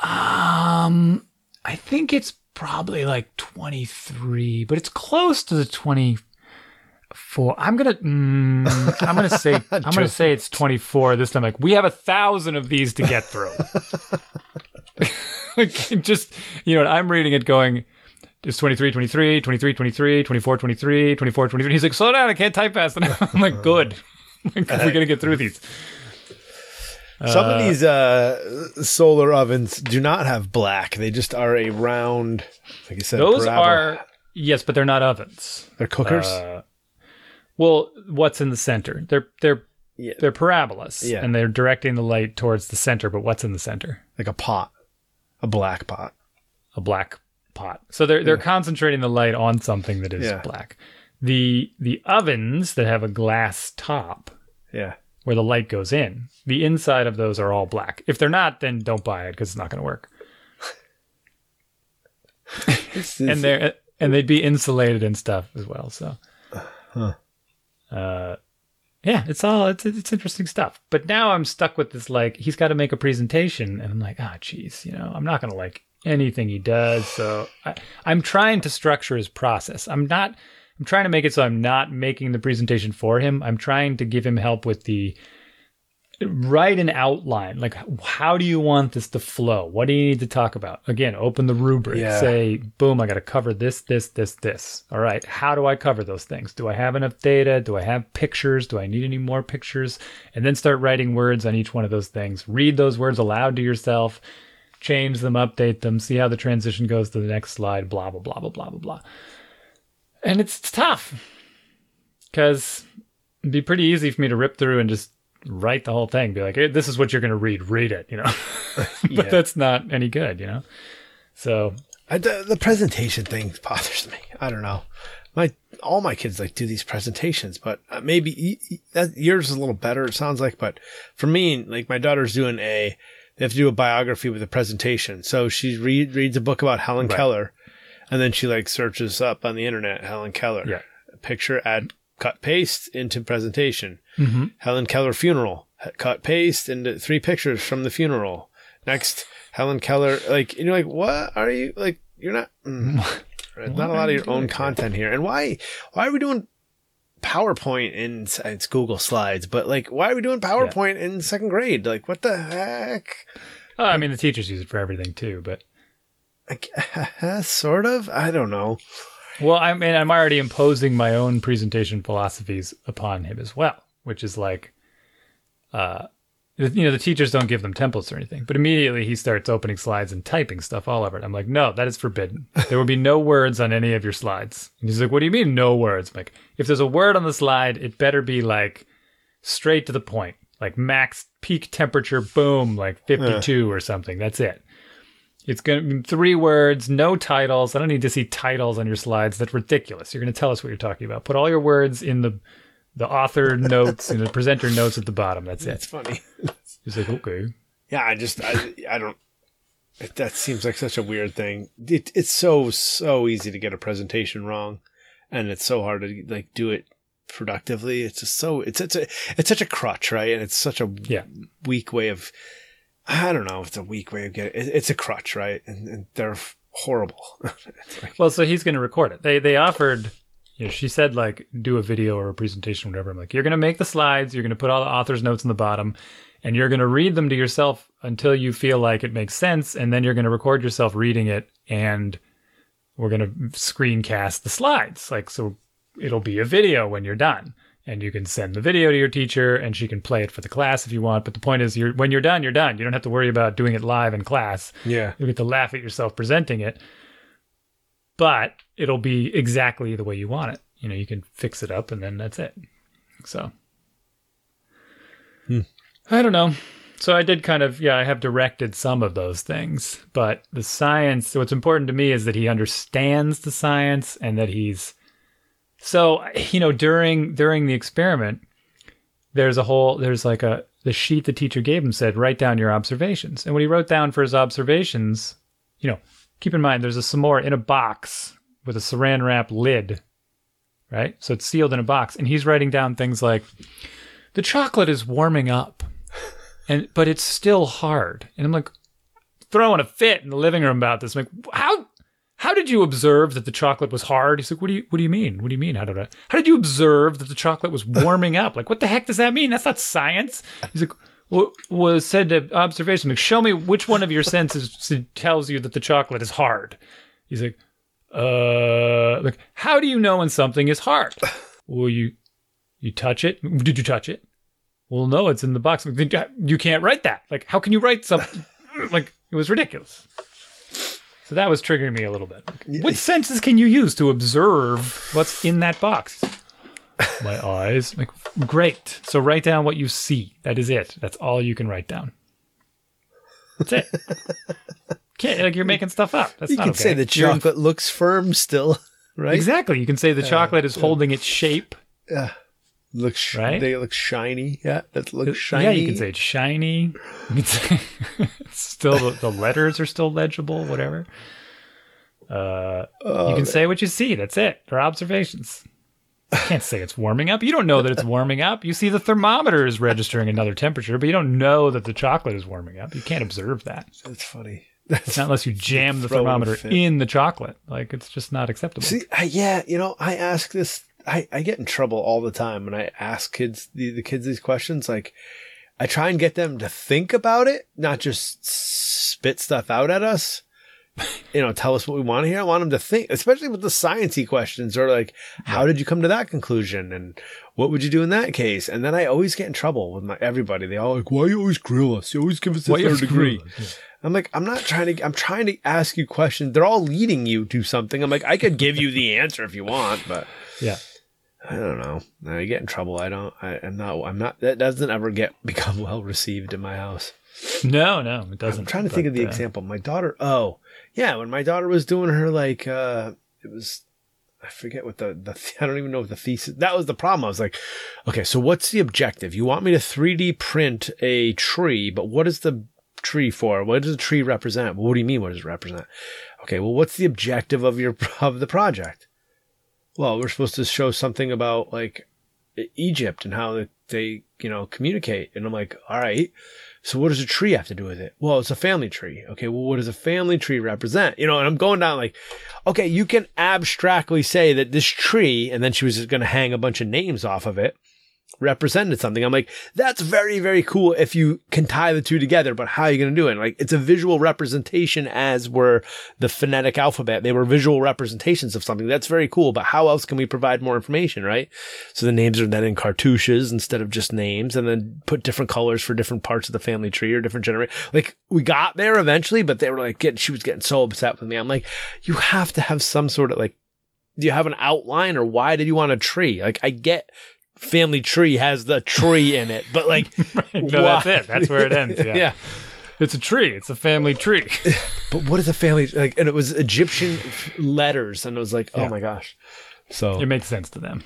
um, I think it's probably like 23, but it's close to the 24. I'm gonna, mm, I'm gonna say, [LAUGHS] I'm gonna say it's 24 this time. Like we have a thousand of these to get through. [LAUGHS] like just, you know, I'm reading it going. It's 23, 23, 23, 23, 24, 23, 24, 23. He's like, slow down. I can't type fast enough. [LAUGHS] I'm like, good. Like, We're going to get through these. Some of these uh, solar ovens do not have black. They just are a round, like you said. Those parabola. are, yes, but they're not ovens. they're cookers. Uh, well, what's in the center? They're they're yeah, they're parabolas, Yeah. and they're directing the light towards the center. But what's in the center? like a pot, a black pot. A black pot. So they're they're concentrating the light on something that is Yeah. black. The the ovens that have a glass top Yeah, where the light goes in, the inside of those are all black. If they're not, then don't buy it because it's not going to work. [LAUGHS] And they're and they'd be insulated and stuff as well. So, Huh. Uh, yeah, it's all it's it's interesting stuff. But now I'm stuck with this like he's got to make a presentation, and I'm like, ah, geez, you know, I'm not gonna like anything he does. So I, I'm trying to structure his process. I'm not. I'm trying to make it so I'm not making the presentation for him. I'm trying to give him help with the write an outline. Like, how do you want this to flow? What do you need to talk about? Again, open the rubric. Yeah. Say, boom, I got to cover this, this, this, this. All right. How do I cover those things? Do I have enough data? Do I have pictures? Do I need any more pictures? And then start writing words on each one of those things. Read those words aloud to yourself. Change them, update them, see how the transition goes to the next slide, blah, blah, blah, blah, blah, blah, blah. And it's tough because it'd be pretty easy for me to rip through and just write the whole thing. Be like, hey, this is what you're going to read. Read it, you know. [LAUGHS] [LAUGHS] but Yeah. that's not any good, you know. So I, the, the presentation thing bothers me. I don't know. My all my kids like do these presentations, but uh, maybe that yours is a little better. It sounds like, but for me, like my daughter's doing a, they have to do a biography with a presentation. So she read, reads a book about Helen Right. Keller, and then she like searches up on the internet Helen Keller. Yeah. Picture, add, cut, paste into presentation. Mhm. Helen Keller funeral. Cut, paste into three pictures from the funeral. Next, Helen Keller. Like, and you're like, what are you like? You're not. Mm, [LAUGHS] not a lot of your own content here. And why? Why are we doing PowerPoint in it's Google Slides? But like, why are we doing PowerPoint in second grade? Like, what the heck? uh, I mean, the teachers use it for everything too. But Like, [LAUGHS] sort of. I don't know. Well, I mean, I'm already imposing my own presentation philosophies upon him as well, which is like, uh, you know, the teachers don't give them templates or anything, but immediately he starts opening slides and typing stuff all over it. I'm like, no, that is forbidden. There will be no words on any of your slides. And he's like, what do you mean no words? I'm like, if there's a word on the slide, it better be like straight to the point, like max peak temperature, boom, like 52 or something. That's it. It's going to be three words, no titles. I don't need to see titles on your slides. That's ridiculous. You're going to tell us what you're talking about. Put all your words in the the author [LAUGHS] notes and the presenter notes at the bottom. That's It's it. funny. He's like, okay. Yeah, I just, I, I don't. It, that seems like such a weird thing. It, it's so so easy to get a presentation wrong, and it's so hard to like do it productively. It's just so it's it's a it's such a crutch, right? And it's such a Yeah. weak way of. I don't know. It's a weak way of getting. It, it's a crutch, right? And, and they're horrible. [LAUGHS] Like- Well, so he's going to record it. They they offered. You know, she said like do a video or a presentation, or whatever. I'm like, you're going to make the slides. You're going to put all the author's notes in the bottom, and you're going to read them to yourself until you feel like it makes sense, and then you're going to record yourself reading it, and we're going to screencast the slides. Like so, it'll be a video when you're done. And you can send the video to your teacher, and she can play it for the class if you want. But the point is, you're when you're done, you're done. You don't have to worry about doing it live in class yeah. you'll get to laugh at yourself presenting it but it'll be exactly the way you want it you know you can fix it up and then that's it so Hmm. i don't know so i did kind of yeah i have directed some of those things but the science what's important to me is that he understands the science and that he's so you know during during the experiment there's a whole there's like a the sheet the teacher gave him said write down your observations. And what he wrote down for his observations you know keep in mind there's a s'more in a box with a saran wrap lid right? So it's sealed in a box. And he's writing down things like the chocolate is warming up and but it's still hard. And i'm like throwing a fit in the living room about this. I'm like how how did you observe that the chocolate was hard? He's like, what do you what do you mean? What do you mean? How did I how did you observe that the chocolate was warming up? Like, what the heck does that mean? That's not science. He's like, well, was said to observation. Like, show me which one of your senses tells you that the chocolate is hard. He's like, uh, like, how do you know when something is hard? Well, you you touch it. Did you touch it? Well, no, it's in the box. You can't write that. Like, how can you write something? like, it was ridiculous. So that was triggering me a little bit. What senses can you use to observe what's in that box? My [LAUGHS] eyes. Like, great. So write down what you see. That is it. That's all you can write down. That's it. [LAUGHS] Can't, like you're making stuff up. That's You not can okay. say the You're chocolate looks firm still, [LAUGHS] right? Exactly. You can say the uh, chocolate is holding its shape. Looks sh- Right? They look shiny. Yeah, that looks shiny. Yeah, you can say it's shiny. You can say [LAUGHS] it's still the, the letters are still legible. Whatever. Uh, Oh, you can say what you see. That's it. They're observations. You can't say it's warming up. You don't know that it's warming up. You see the thermometer is registering another temperature, but you don't know that the chocolate is warming up. You can't observe that. That's funny. It's not unless you jam the thermometer in the chocolate. Like it's just not acceptable. See, I, yeah, you know, I ask this. I, I get in trouble all the time when I ask kids the, the kids these questions. Like, I try and get them to think about it, not just spit stuff out at us. [LAUGHS] You know, tell us what we want to hear. I want them to think, especially with the sciencey questions or like, how did you come to that conclusion? And what would you do in that case? And then I always get in trouble with my everybody. They all like, why you always grill us? You always give us a Why third degree. I'm like, I'm not trying to, I'm trying to ask you questions. They're all leading you to something. I'm like, I could give you the answer if you want, but Yeah. I don't know. I get in trouble. I don't, I, I'm not, I'm not, that doesn't ever get, [LAUGHS] become well received in my house. No, no, it doesn't. I'm trying to think of the uh, example. My daughter, oh, yeah, when my daughter was doing her, like, uh, it was, I forget what the, the, [LAUGHS] I don't even know what the thesis, that was the problem. I was like, okay, so what's the objective? You want me to 3D print a tree, but what is the tree for? What does the tree represent? Well, what do you mean? What does it represent? Okay, well, what's the objective of your, [LAUGHS] of the project? Well, we're supposed to show something about like Egypt and how they, you know, communicate. And I'm like, all right. So what does a tree have to do with it? Well, it's a family tree. Okay. Well, what does a family tree represent? You know, and I'm going down like, okay, you can abstractly say that this tree, and then she was just going to hang a bunch of names off of it, represented something. I'm like, that's very, very cool if you can tie the two together, but how are you going to do it? Like, it's a visual representation as were the phonetic alphabet. They were visual representations of something. That's very cool, but how else can we provide more information, right? So the names are then in cartouches instead of just names and then put different colors for different parts of the family tree or different generation. Like, we got there eventually, but they were like, getting, she was getting so upset with me. I'm like, you have to have some sort of like, do you have an outline or why did you want a tree? Like, I get family tree has the tree in it, but like, [LAUGHS] no, that's it. That's where it ends. Yeah. [LAUGHS] yeah. It's a tree. It's a family tree. [LAUGHS] But what is a family like? And it was Egyptian letters, and it was like, oh Yeah. oh my gosh. So, it makes sense to them.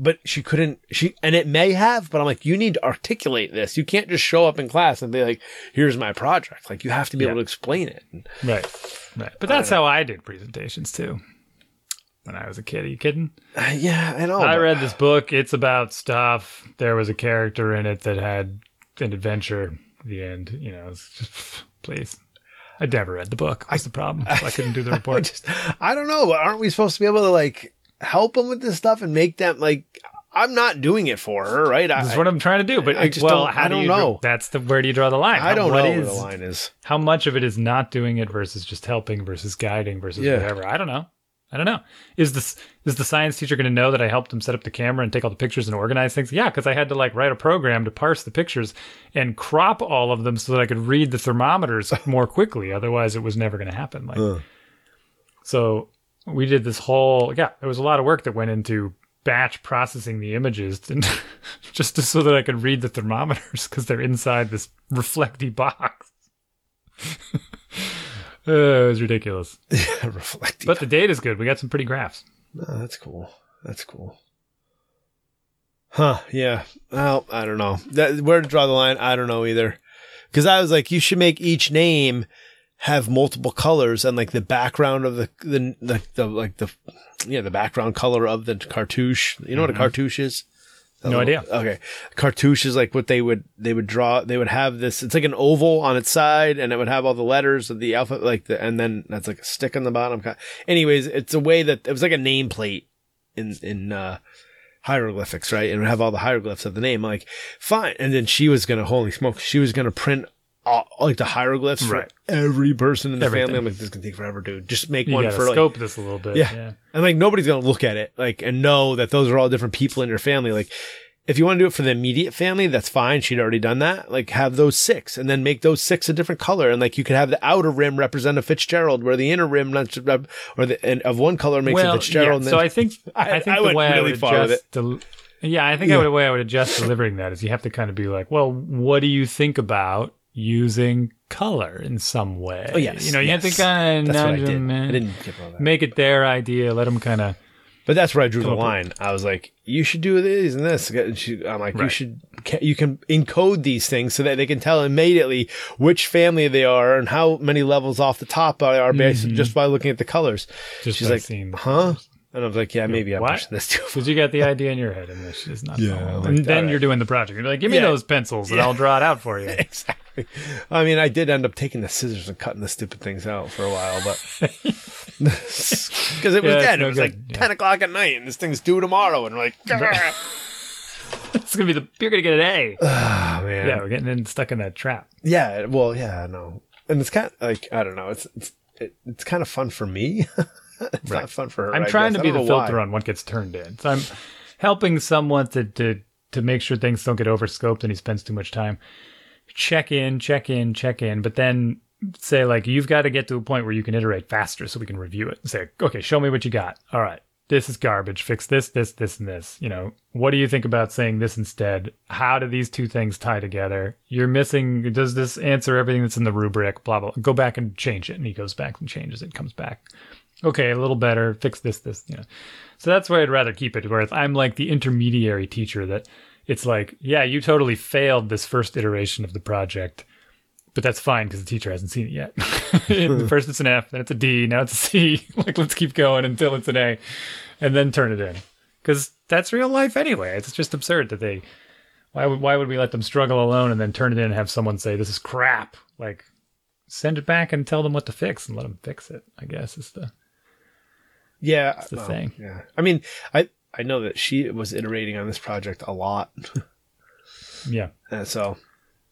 but she couldn't. She and it may have, but I'm like, you need to articulate this. You can't just show up in class and be like, "Here's my project." Like, you have to be Yeah. able to explain it. Right. Right. But that's how I did presentations too. When I was a kid. Are you kidding? Uh, yeah, I know. I read this book. It's about stuff. There was a character in it that had an adventure. at The end, you know, it's just please. I never read the book. What's the problem? I couldn't do the [LAUGHS] I report. just, I don't know. Aren't we supposed to be able to like help them with this stuff and make them like? I'm not doing it for her, right? I, This is what I'm trying to do. But I just well, don't- how I do don't know. That's the where do you draw the line? I don't What know is- where the line is. how much of it is not doing it versus just helping versus guiding versus Yeah. whatever. I don't know. I don't know. Is this is the science teacher going to know that I helped him set up the camera and take all the pictures and organize things? Yeah, because I had to like write a program to parse the pictures and crop all of them so that I could read the thermometers [LAUGHS] more quickly. Otherwise, it was never going to happen. Like, Ugh. so we did this whole yeah. There was a lot of work that went into batch processing the images [LAUGHS] and just to, so that I could read the thermometers because they're inside this reflecty box. [LAUGHS] Uh, it was ridiculous. [LAUGHS] Reflecting. But the data's good. We got some pretty graphs. Oh, that's cool. That's cool. Huh? Yeah. Well, I don't know. That, where to draw the line? I don't know either. Because I was like, you should make each name have multiple colors and like the background of the the, the, the like the yeah the background color of the cartouche. You know what a cartouche is? No idea. Okay, cartouche is like what they would they would draw. They would have this. It's like an oval on its side, and it would have all the letters of the alphabet, like the, and then that's like a stick on the bottom. Anyways, it's a way that it was like a nameplate in in uh, hieroglyphics, right? And it would have all the hieroglyphs of the name. Like, fine. And then she was gonna holy smoke, she was gonna print. All, like the hieroglyphs Right. for every person in the Everything. family. I'm like, this is gonna take forever, dude. Just make You one for like, scope this a little bit. Yeah. Yeah. and like nobody's gonna look at it like and know that those are all different people in your family. Like if you want to do it for the immediate family, that's fine. She'd already done that. Like have those six and then make those six a different color. And like you could have the outer rim represent a Fitzgerald, where the inner rim not uh, or the and of one color makes a Well, Fitzgerald. yeah. and So I think [LAUGHS] I- I, think I the went way I really would far with adjust yeah, I think I would, the way I would adjust delivering that is you have to kind of be like, well, what do you think about using color in some way? Oh, yes, you know, you have yes. to kind of that's what I nudge did. them I didn't give all that. make it their idea, let them kind of But that's where I drew the Come up line. I was like, you should do this and this. And she- I'm like, you should, you can encode these things so that they can tell immediately which family they are and how many levels off the top they are based mm-hmm. just by looking at the colors. just She's by like, seeing the huh? And I was like, yeah, maybe I'm what? pushing this too far. Because you got the idea in your head, and this is not. Yeah, like, and then alright. you're doing the project. You're like, give me Yeah. those pencils, and Yeah. I'll draw it out for you. [LAUGHS] exactly. I mean, I did end up taking the scissors and cutting the stupid things out for a while, but [LAUGHS] because it was Yeah, dead. no it was good. like Yeah. ten o'clock at night, and this thing's due tomorrow, and we're like, [LAUGHS] it's gonna be the you're gonna get an A. Oh [SIGHS] man. yeah, we're getting in, stuck in that trap. Yeah, well, yeah, no, and it's kind of like I don't know. It's it's it, it's kind of fun for me. [LAUGHS] it's Right. not fun for her. I'm trying to be the filter why. on what gets turned in. So I'm helping someone to to to make sure things don't get overscoped and he spends too much time. Check in, check in, check in, but then say like you've got to get to a point where you can iterate faster so we can review it and say, okay, show me what you got. All right. This is garbage. Fix this, this, this, and this. You know, what do you think about saying this instead? How do these two things tie together? You're missing. Does this answer everything that's in the rubric? Blah blah. Go back and change it, and he goes back and changes it. Comes back okay, a little better, fix this, this, you know. So that's where I'd rather keep it, where I'm like the intermediary teacher that it's like, yeah, you totally failed this first iteration of the project, but that's fine because the teacher hasn't seen it yet. [LAUGHS] first it's an F, then it's a D, now it's a C. [LAUGHS] like, let's keep going until it's an A, and then turn it in. Because that's real life anyway. It's just absurd that they. Why would why would we let them struggle alone and then turn it in and have someone say this is crap? Like, send it back and tell them what to fix and let them fix it. I guess is the Yeah, the thing. Yeah, I mean, I I know that she was iterating on this project a lot, [LAUGHS] yeah. and so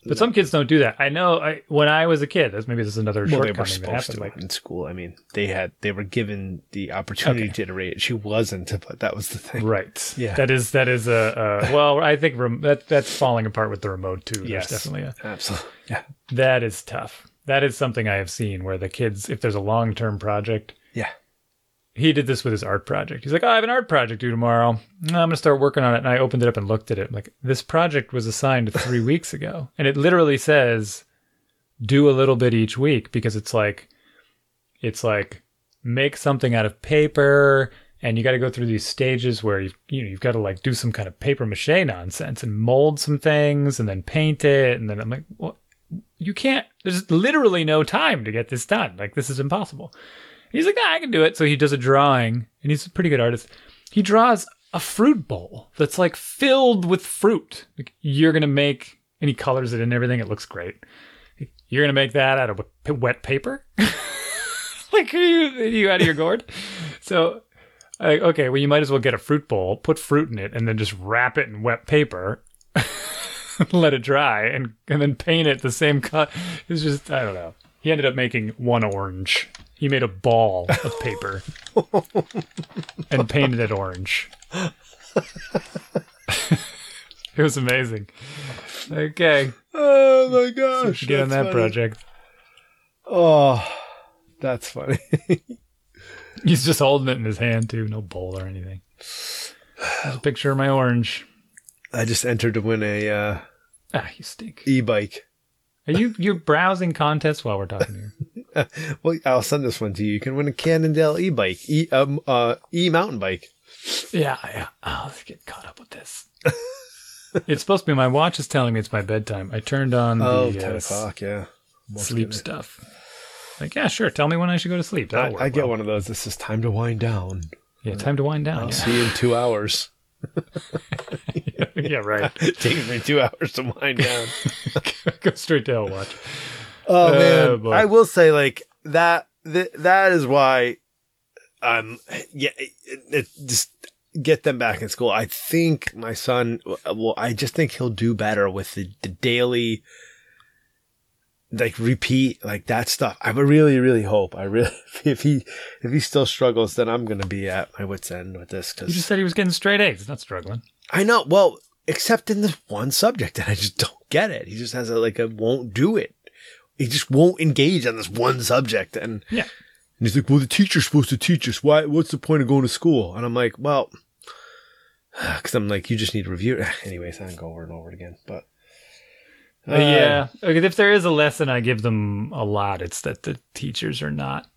But some kids don't do that. I know. I when I was a kid, that's maybe this is another well, they were shortcoming that supposed to Like, in school. I mean, they had they were given the opportunity Okay. to iterate. She wasn't, but that was the thing. right? Yeah. That is that is a, a well. I think rem- that that's falling apart with the remote too. Yes, There's definitely a absolutely. Yeah, that is tough. That is something I have seen where the kids, if there's a long term project. He did this with his art project. He's like, oh, I have an art project due tomorrow. I'm going to start working on it. And I opened it up and looked at it. I'm like, this project was assigned three [LAUGHS] weeks ago. And it literally says, do a little bit each week because it's like, it's like, make something out of paper. And you got to go through these stages where you've, you know, you've got to like do some kind of paper mache nonsense and mold some things and then paint it. And then I'm like, well, you can't, there's literally no time to get this done. Like, this is impossible. He's like, nah, I can do it. So he does a drawing, and he's a pretty good artist. He draws a fruit bowl that's like filled with fruit. Like, you're gonna make, and he colors it and everything. It looks great. You're gonna make that out of wet paper. [LAUGHS] like, are you, are you out of your gourd? [LAUGHS] So, okay, well, you might as well get a fruit bowl, put fruit in it, and then just wrap it in wet paper. [LAUGHS] let it dry and and then paint it the same color. It's just I don't know. He ended up making one orange. He made a ball of paper [LAUGHS] and painted it orange. [LAUGHS] it was amazing. Okay, Oh my we gosh! should get on that funny. project. Oh, that's funny. [LAUGHS] He's just holding it in his hand too, no bowl or anything. There's a picture of my orange. I just entered to win a uh, Ah, you stink. e-bike. Are you you're browsing contests while we're talking here? [LAUGHS] Well, I'll send this one to you. You can win a Cannondale e-bike, e um, uh, e mountain bike. Yeah, yeah. Oh, let's get caught up with this. it's supposed to be. My watch is telling me it's my bedtime. I turned on the Oh, uh, 10 o'clock. Yeah, Almost sleep stuff. Like, yeah, sure. Tell me when I should go to sleep. I, I get well. one of those. This is time to wind down. Yeah, time to wind down. I'll Yeah. see you in two hours. [LAUGHS] [LAUGHS] yeah, right. Takes me two hours to wind down. go straight to hell watch. Oh man, boy. I will say like that. Th- that is why, um, yeah, it, it just get them back in school. I think my son. Well, I just think he'll do better with the, the daily, like repeat like that stuff. I really, really hope. I really, [LAUGHS] if he if he still struggles, then I'm gonna be at my wits end with this You just said he was getting straight A's. He's not struggling. I know. Well, except in this one subject, and I just don't get it. He just has a like a won't do it. He just won't engage on this one subject, and Yeah. and he's like, "Well, the teacher's supposed to teach us. Why? What's the point of going to school?" And I'm like, "Well, [SIGHS] because I'm like, you just need to review it." [LAUGHS] Anyways, I can go over and over it again, but Uh, yeah. Okay, if there is a lesson I give them a lot, it's that the teachers are not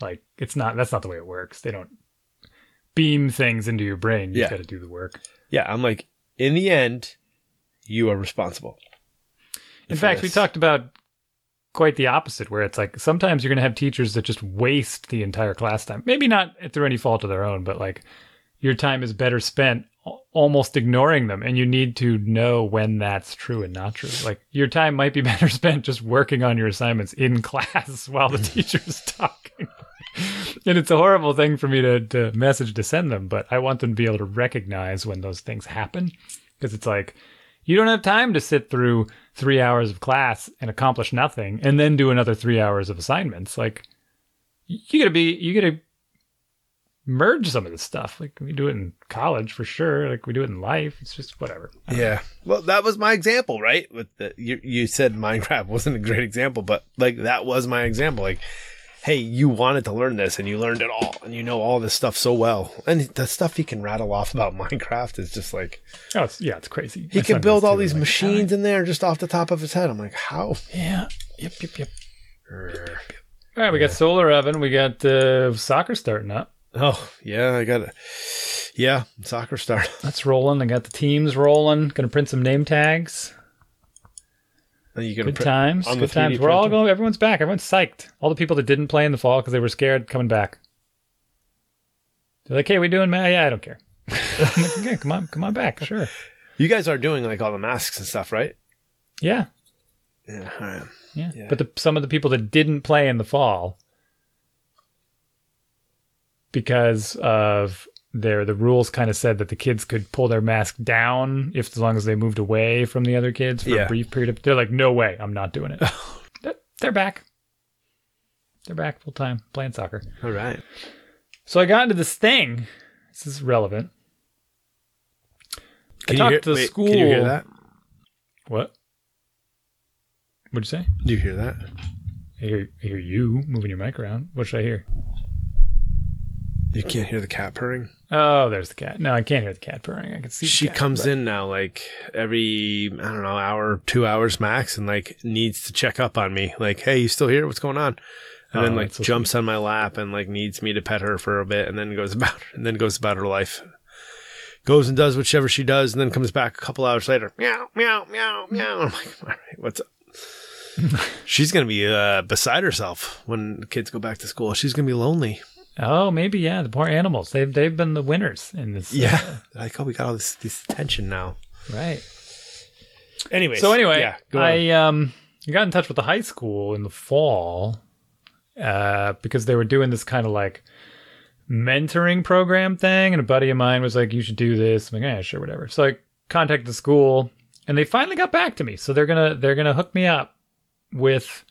like it's not that's not the way it works. They don't beam things into your brain. You Yeah. got to do the work. yeah, I'm like, in the end, you are responsible. In fact, we talked about quite the opposite, where it's like sometimes you're going to have teachers that just waste the entire class time. Maybe not through any fault of their own, but like your time is better spent almost ignoring them. And you need to know when that's true and not true. Like your time might be [LAUGHS] better spent just working on your assignments in [LAUGHS] class while the [LAUGHS] teacher's talking. and it's a horrible thing for me to, to message to send them, but I want them to be able to recognize when those things happen. Because it's like, you don't have time to sit through three hours of class and accomplish nothing and then do another three hours of assignments. Like, you gotta be, you gotta merge some of this stuff. Like, we do it in college for sure. Like, we do it in life. It's just whatever. Yeah. Well, that was my example, right? With the you, you said Minecraft [LAUGHS] wasn't a great example, but like that was my example. Like, hey, you wanted to learn this and you learned it all and you know all this stuff so well. And the stuff he can rattle off about [LAUGHS] Minecraft is just like Oh, it's, yeah, it's crazy. he My can build all these Like, machines in there just off the top of his head. I'm like, how? Yeah. Yep, yep, yep. All right, we got solar oven. We got uh, soccer starting up. Oh, yeah, I got it. Yeah, soccer start. That's rolling. I got the teams rolling. Gonna print some name tags. You can Good print- times. Good times. 3D We're all going. Everyone's back. Everyone's psyched. All the people that didn't play in the fall because they were scared coming back. They're like, "Hey, we doing, man? Yeah, I don't care." [LAUGHS] I'm like, okay, come on, come on back. Sure. You guys are doing like all the masks and stuff, right? Yeah, Yeah. all right. yeah. Yeah. But the, some of the people that didn't play in the fall because of their the rules kind of said that the kids could pull their mask down if as long as they moved away from the other kids for Yeah. a brief period of they're like no way i'm not doing it. [LAUGHS] They're- back. They're back full time playing soccer. All right. so i got into this thing. This is relevant. Can talked you hear, to the wait, school- Can you hear that? what? What'd you say? Do you hear that? I hear, I hear you moving your mic around. What should i hear You can't hear the cat purring. oh there's the cat no i can't hear the cat purring i can see She cat, comes but- in now like every I don't know hour, two hours max, and like needs to check up on me. Like, hey, you still here? What's going on? And Oh, then like so jumps on my lap and like needs me to pet her for a bit, and then goes about and then goes about her life. Goes and does whichever she does, and then comes back a couple hours later. Meow, meow, meow, meow. I'm like, all right, what's up? [LAUGHS] She's gonna be uh, beside herself when the kids go back to school. She's gonna be lonely. Oh, maybe yeah. The poor animals. They've they've been the winners in this. uh, Yeah, [LAUGHS] like oh, we got all this this attention now. right. Anyway. So anyway, yeah, go on. I um got in touch with the high school in the fall uh, because they were doing this kind of like mentoring program thing, and a buddy of mine was like, "You should do this." I'm like, "Yeah, sure, whatever." So I contacted the school, and they finally got back to me. So they're gonna they're gonna hook me up with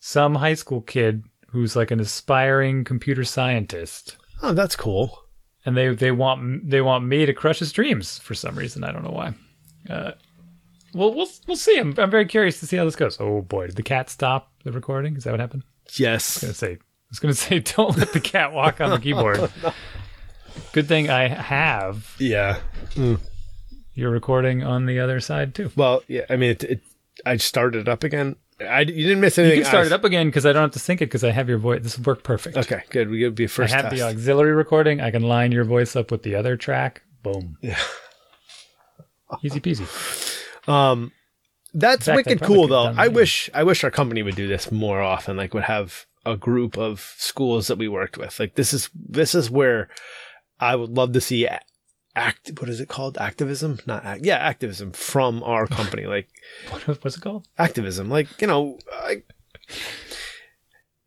some high school kid who's like an aspiring computer scientist. Oh, that's cool. and they they want they want me to crush his dreams for some reason. I don't know why. Uh, well, we'll we'll see. I'm I'm very curious to see how this goes. Oh boy, did the cat stop the recording? Is that what happened? Yes. I was gonna say. I was gonna [LAUGHS] say, don't let the cat walk on the [LAUGHS] keyboard. Good thing I have Yeah. You're recording on the other side too. Well, yeah. I mean, it, it, I started it up again. I you didn't miss anything. You can start I- it up again because I don't have to sync it because I have your voice. This will work perfect. Okay, good. We could be first. I have test. the auxiliary recording. I can line your voice up with the other track. Boom. Yeah. [LAUGHS] Easy peasy. Um, that's fact, wicked cool though. I wish I wish our company would do this more often. Like would have a group of schools that we worked with. Like this is this is where I would love to see act. What is it called? Activism? Not act. Yeah, activism from our company. Like [LAUGHS] What, what's it called? activism. Like you know, I,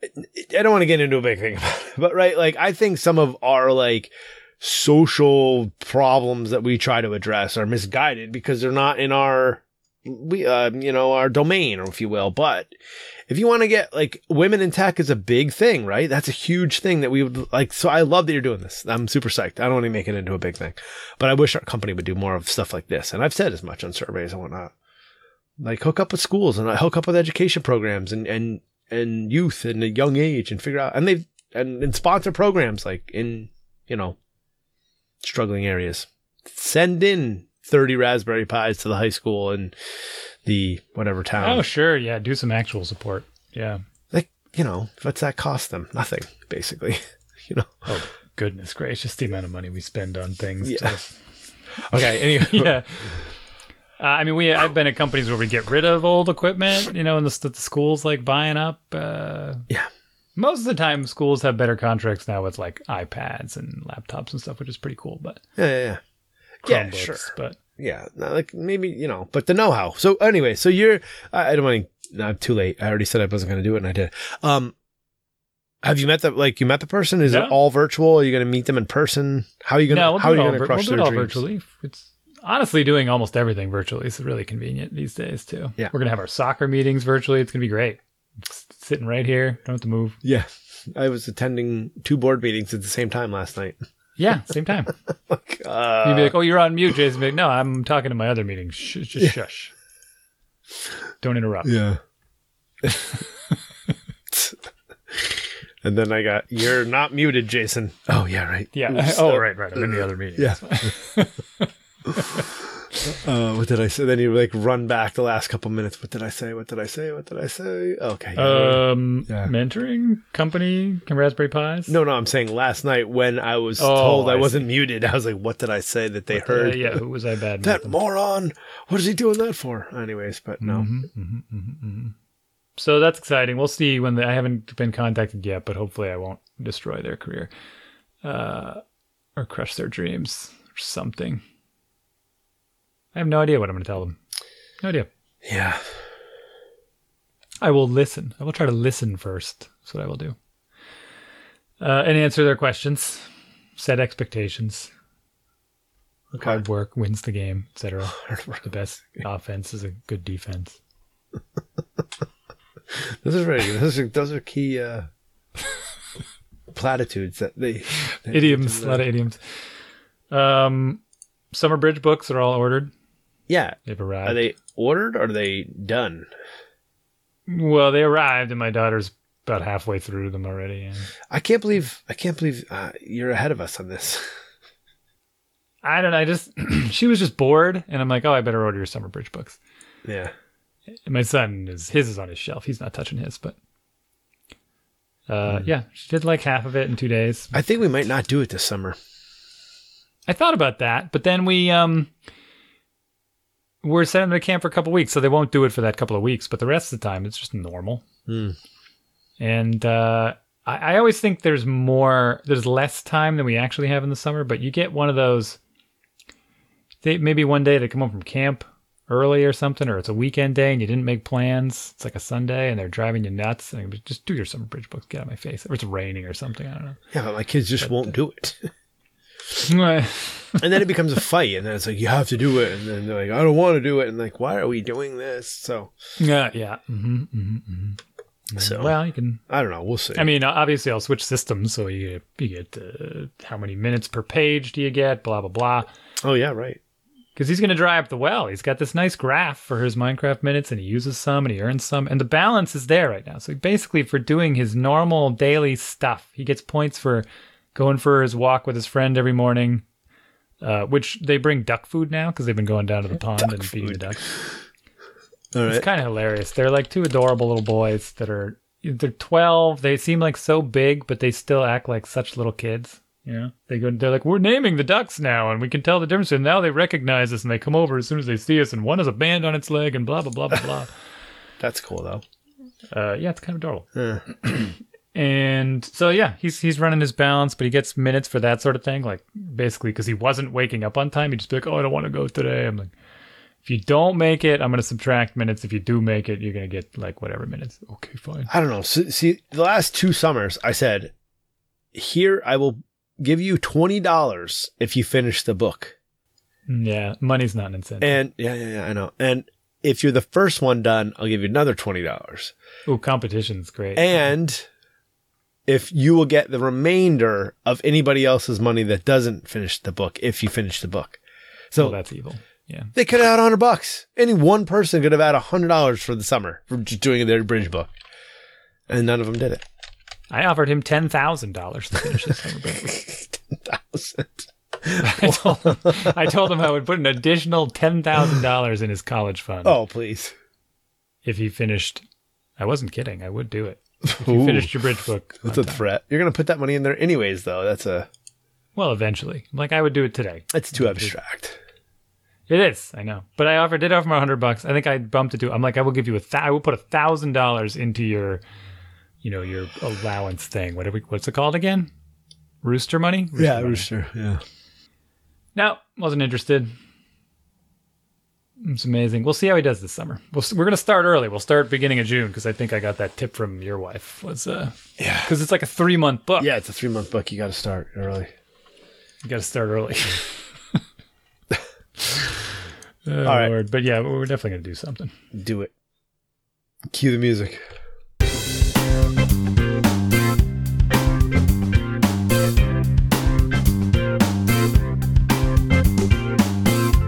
I don't want to get into a big thing, about it, but right, like I think some of our like social problems that we try to address are misguided because they're not in our we uh you know our domain or if you will but if you want to get like women in tech is a big thing right? That's a huge thing that we would like so i love that you're doing this. I'm super psyched. I don't want to make it into a big thing. But i wish our company would do more of stuff like this. And i've said as much on surveys and whatnot. Like hook up with schools and uh, hook up with education programs and and and youth in a young age and figure out and they and, and sponsor programs like in you know struggling areas. Send in 30 Raspberry Pis to the high school and the whatever town Oh, sure. Yeah, do some actual support. Yeah. like you know what's that cost them nothing basically [LAUGHS] you know Oh, goodness gracious, the amount of money we spend on things. Yeah. to- okay anyway [LAUGHS] yeah. Uh, I mean, we I've been at companies where we get rid of old equipment, you know, and the, the schools like buying up. Uh, Yeah. Most of the time, schools have better contracts now with like iPads and laptops and stuff, which is pretty cool. But yeah yeah yeah Yeah, sure. But yeah, like maybe you know, but the know-how. So anyway, so you're I, I don't want to. I'm too late. I already said I wasn't going to do it, and I did. Um, Have you met the like you met the person? Is it all virtual? Are you going to meet them in person? How are you going to no, we'll how are you going to crush we'll do it their all dreams? virtually. It's honestly doing almost everything virtually. It's really convenient these days too. Yeah. we're gonna have our soccer meetings virtually. It's gonna be great. Just sitting right here, don't have to move. Yeah. I was attending two board meetings at the same time last night. Yeah, same time. [LAUGHS] Uh, You'd be like, "Oh, you're on mute, Jason." Like, "No, I'm talking to my other meeting. Shh, just shush. Don't interrupt." yeah. [LAUGHS] and then I got, you're not muted, Jason. Oh, yeah, right. Yeah. Oops. Oh, right, right. I'm in the other meeting. Yeah. [LAUGHS] Uh, what did I say? Then you like run back the last couple minutes. What did I say? What did I say? What did I say? Okay. Um, Yeah. mentoring company, can Raspberry Pis. no, no, I'm saying last night when I was Oh, told I, I wasn't muted, I was like, what did I say that they Uh, heard? yeah, who was I bad? [LAUGHS] That moron. What is he doing that for? Anyways, but no. Mhm, mhm, mhm, mhm. So that's exciting. We'll see when the, I haven't been contacted yet, but hopefully I won't destroy their career, uh, or crush their dreams or something. I have no idea what I'm going to tell them. No idea. Yeah. I will listen. I will try to listen first. That's what I will do. Uh, and answer their questions, set expectations. Okay. Hard work wins the game, etc. [LAUGHS] The best offense is a good defense. [LAUGHS] Those are very good. Those are, those are key uh, platitudes that they. they [LAUGHS] idioms, a lot of idioms. Um, summer bridge books are all ordered. Yeah. They've arrived. Are they ordered or are they done? well, they arrived, and my daughter's about halfway through them already. And I can't believe I can't believe uh, you're ahead of us on this. [LAUGHS] I don't know. I just [CLEARS THROAT] she was just bored, and I'm like, oh, I better order your summer bridge books. yeah. And my son is his is on his shelf. He's not touching his, but uh, Hmm. yeah, she did like half of it in two days. I think we might not do it this summer. I thought about that, but then we um we're sending them to camp for a couple weeks, so they won't do it for that couple of weeks. But the rest of the time, it's just normal. Hmm. And uh, I, I always think there's more, there's less time than we actually have in the summer. But you get one of those. They maybe one day they come home from camp early or something, or it's a weekend day and you didn't make plans. It's like a Sunday and they're driving you nuts. And just do your summer bridge books, get out of my face, or it's raining or something. I don't know. Yeah, but my kids just won't do it. [LAUGHS] [LAUGHS] and then it becomes a fight, and then it's like you have to do it, and then they're like, I don't want to do it, and like, why are we doing this? So, Yeah, yeah. hmm hmm hmm so Well, you can. I don't know. We'll see. I mean, obviously, I'll switch systems, so you get, you get uh, how many minutes per page do you get? Blah blah blah. oh yeah, right. Because he's going to dry up the well. He's got this nice graph for his Minecraft minutes, and he uses some, and he earns some, and the balance is there right now. So basically, for doing his normal daily stuff, he gets points for going for his walk with his friend every morning. Uh, which they bring duck food now because they've been going down to the pond and feeding the ducks. [LAUGHS] All right. It's kind of hilarious. They're like two adorable little boys that are they're 12. They seem like so big, but they still act like such little kids. You know, they go. They're like, we're naming the ducks now, and we can tell the difference. And now they recognize us, and they come over as soon as they see us. And one has a band on its leg, and blah blah blah blah blah. [LAUGHS] That's cool though. uh, yeah, it's kind of adorable. Yeah. [CLEARS THROAT] And so yeah, he's he's running his balance, but he gets minutes for that sort of thing. Like basically, because he wasn't waking up on time, he'd just be like, "Oh, I don't want to go today." I'm like, if you don't make it, I'm going to subtract minutes. If you do make it, you're going to get like whatever minutes. Okay, fine. I don't know. So, see, the last two summers, I said, "Here, I will give you twenty dollars if you finish the book." Mm, yeah, money's not an incentive. And yeah, yeah, yeah, I know. And if you're the first one done, I'll give you another twenty dollars. Ooh, competition's great. And if you will get the remainder of anybody else's money that doesn't finish the book, if you finish the book. So well, that's evil. Yeah. they could have had a hundred bucks. Any one person could have had a hundred dollars for the summer for just doing their bridge book, and none of them did it. I offered him ten thousand dollars to finish his summer break. [LAUGHS] Thousand. [LAUGHS] I told him I told him I would put an additional ten thousand dollars in his college fund Oh, please. if he finished. I wasn't kidding. I would do it. If you finished your bridge book. [LAUGHS] That's a time. threat. You're gonna put that money in there anyways, though. That's a. Well, eventually. Like I would do it today. It's too abstract. It is, I know. But I offered did offer my hundred bucks. I think I bumped it to I'm like, I will give you a th- I will put a thousand dollars into your you know, your allowance thing. Whatever what's it called again? Rooster money? Yeah, money. rooster. Yeah. No, wasn't interested. It's amazing. We'll see how he does this summer. We'll, we're going to start early. We'll start beginning of June because I think I got that tip from your wife. Was uh, Yeah. because it's like a three month book. Yeah, it's a three month book. You got to start early. you got to start early. [LAUGHS] oh, All right. Lord. But yeah, we're definitely going to do something. Do it. Cue the music.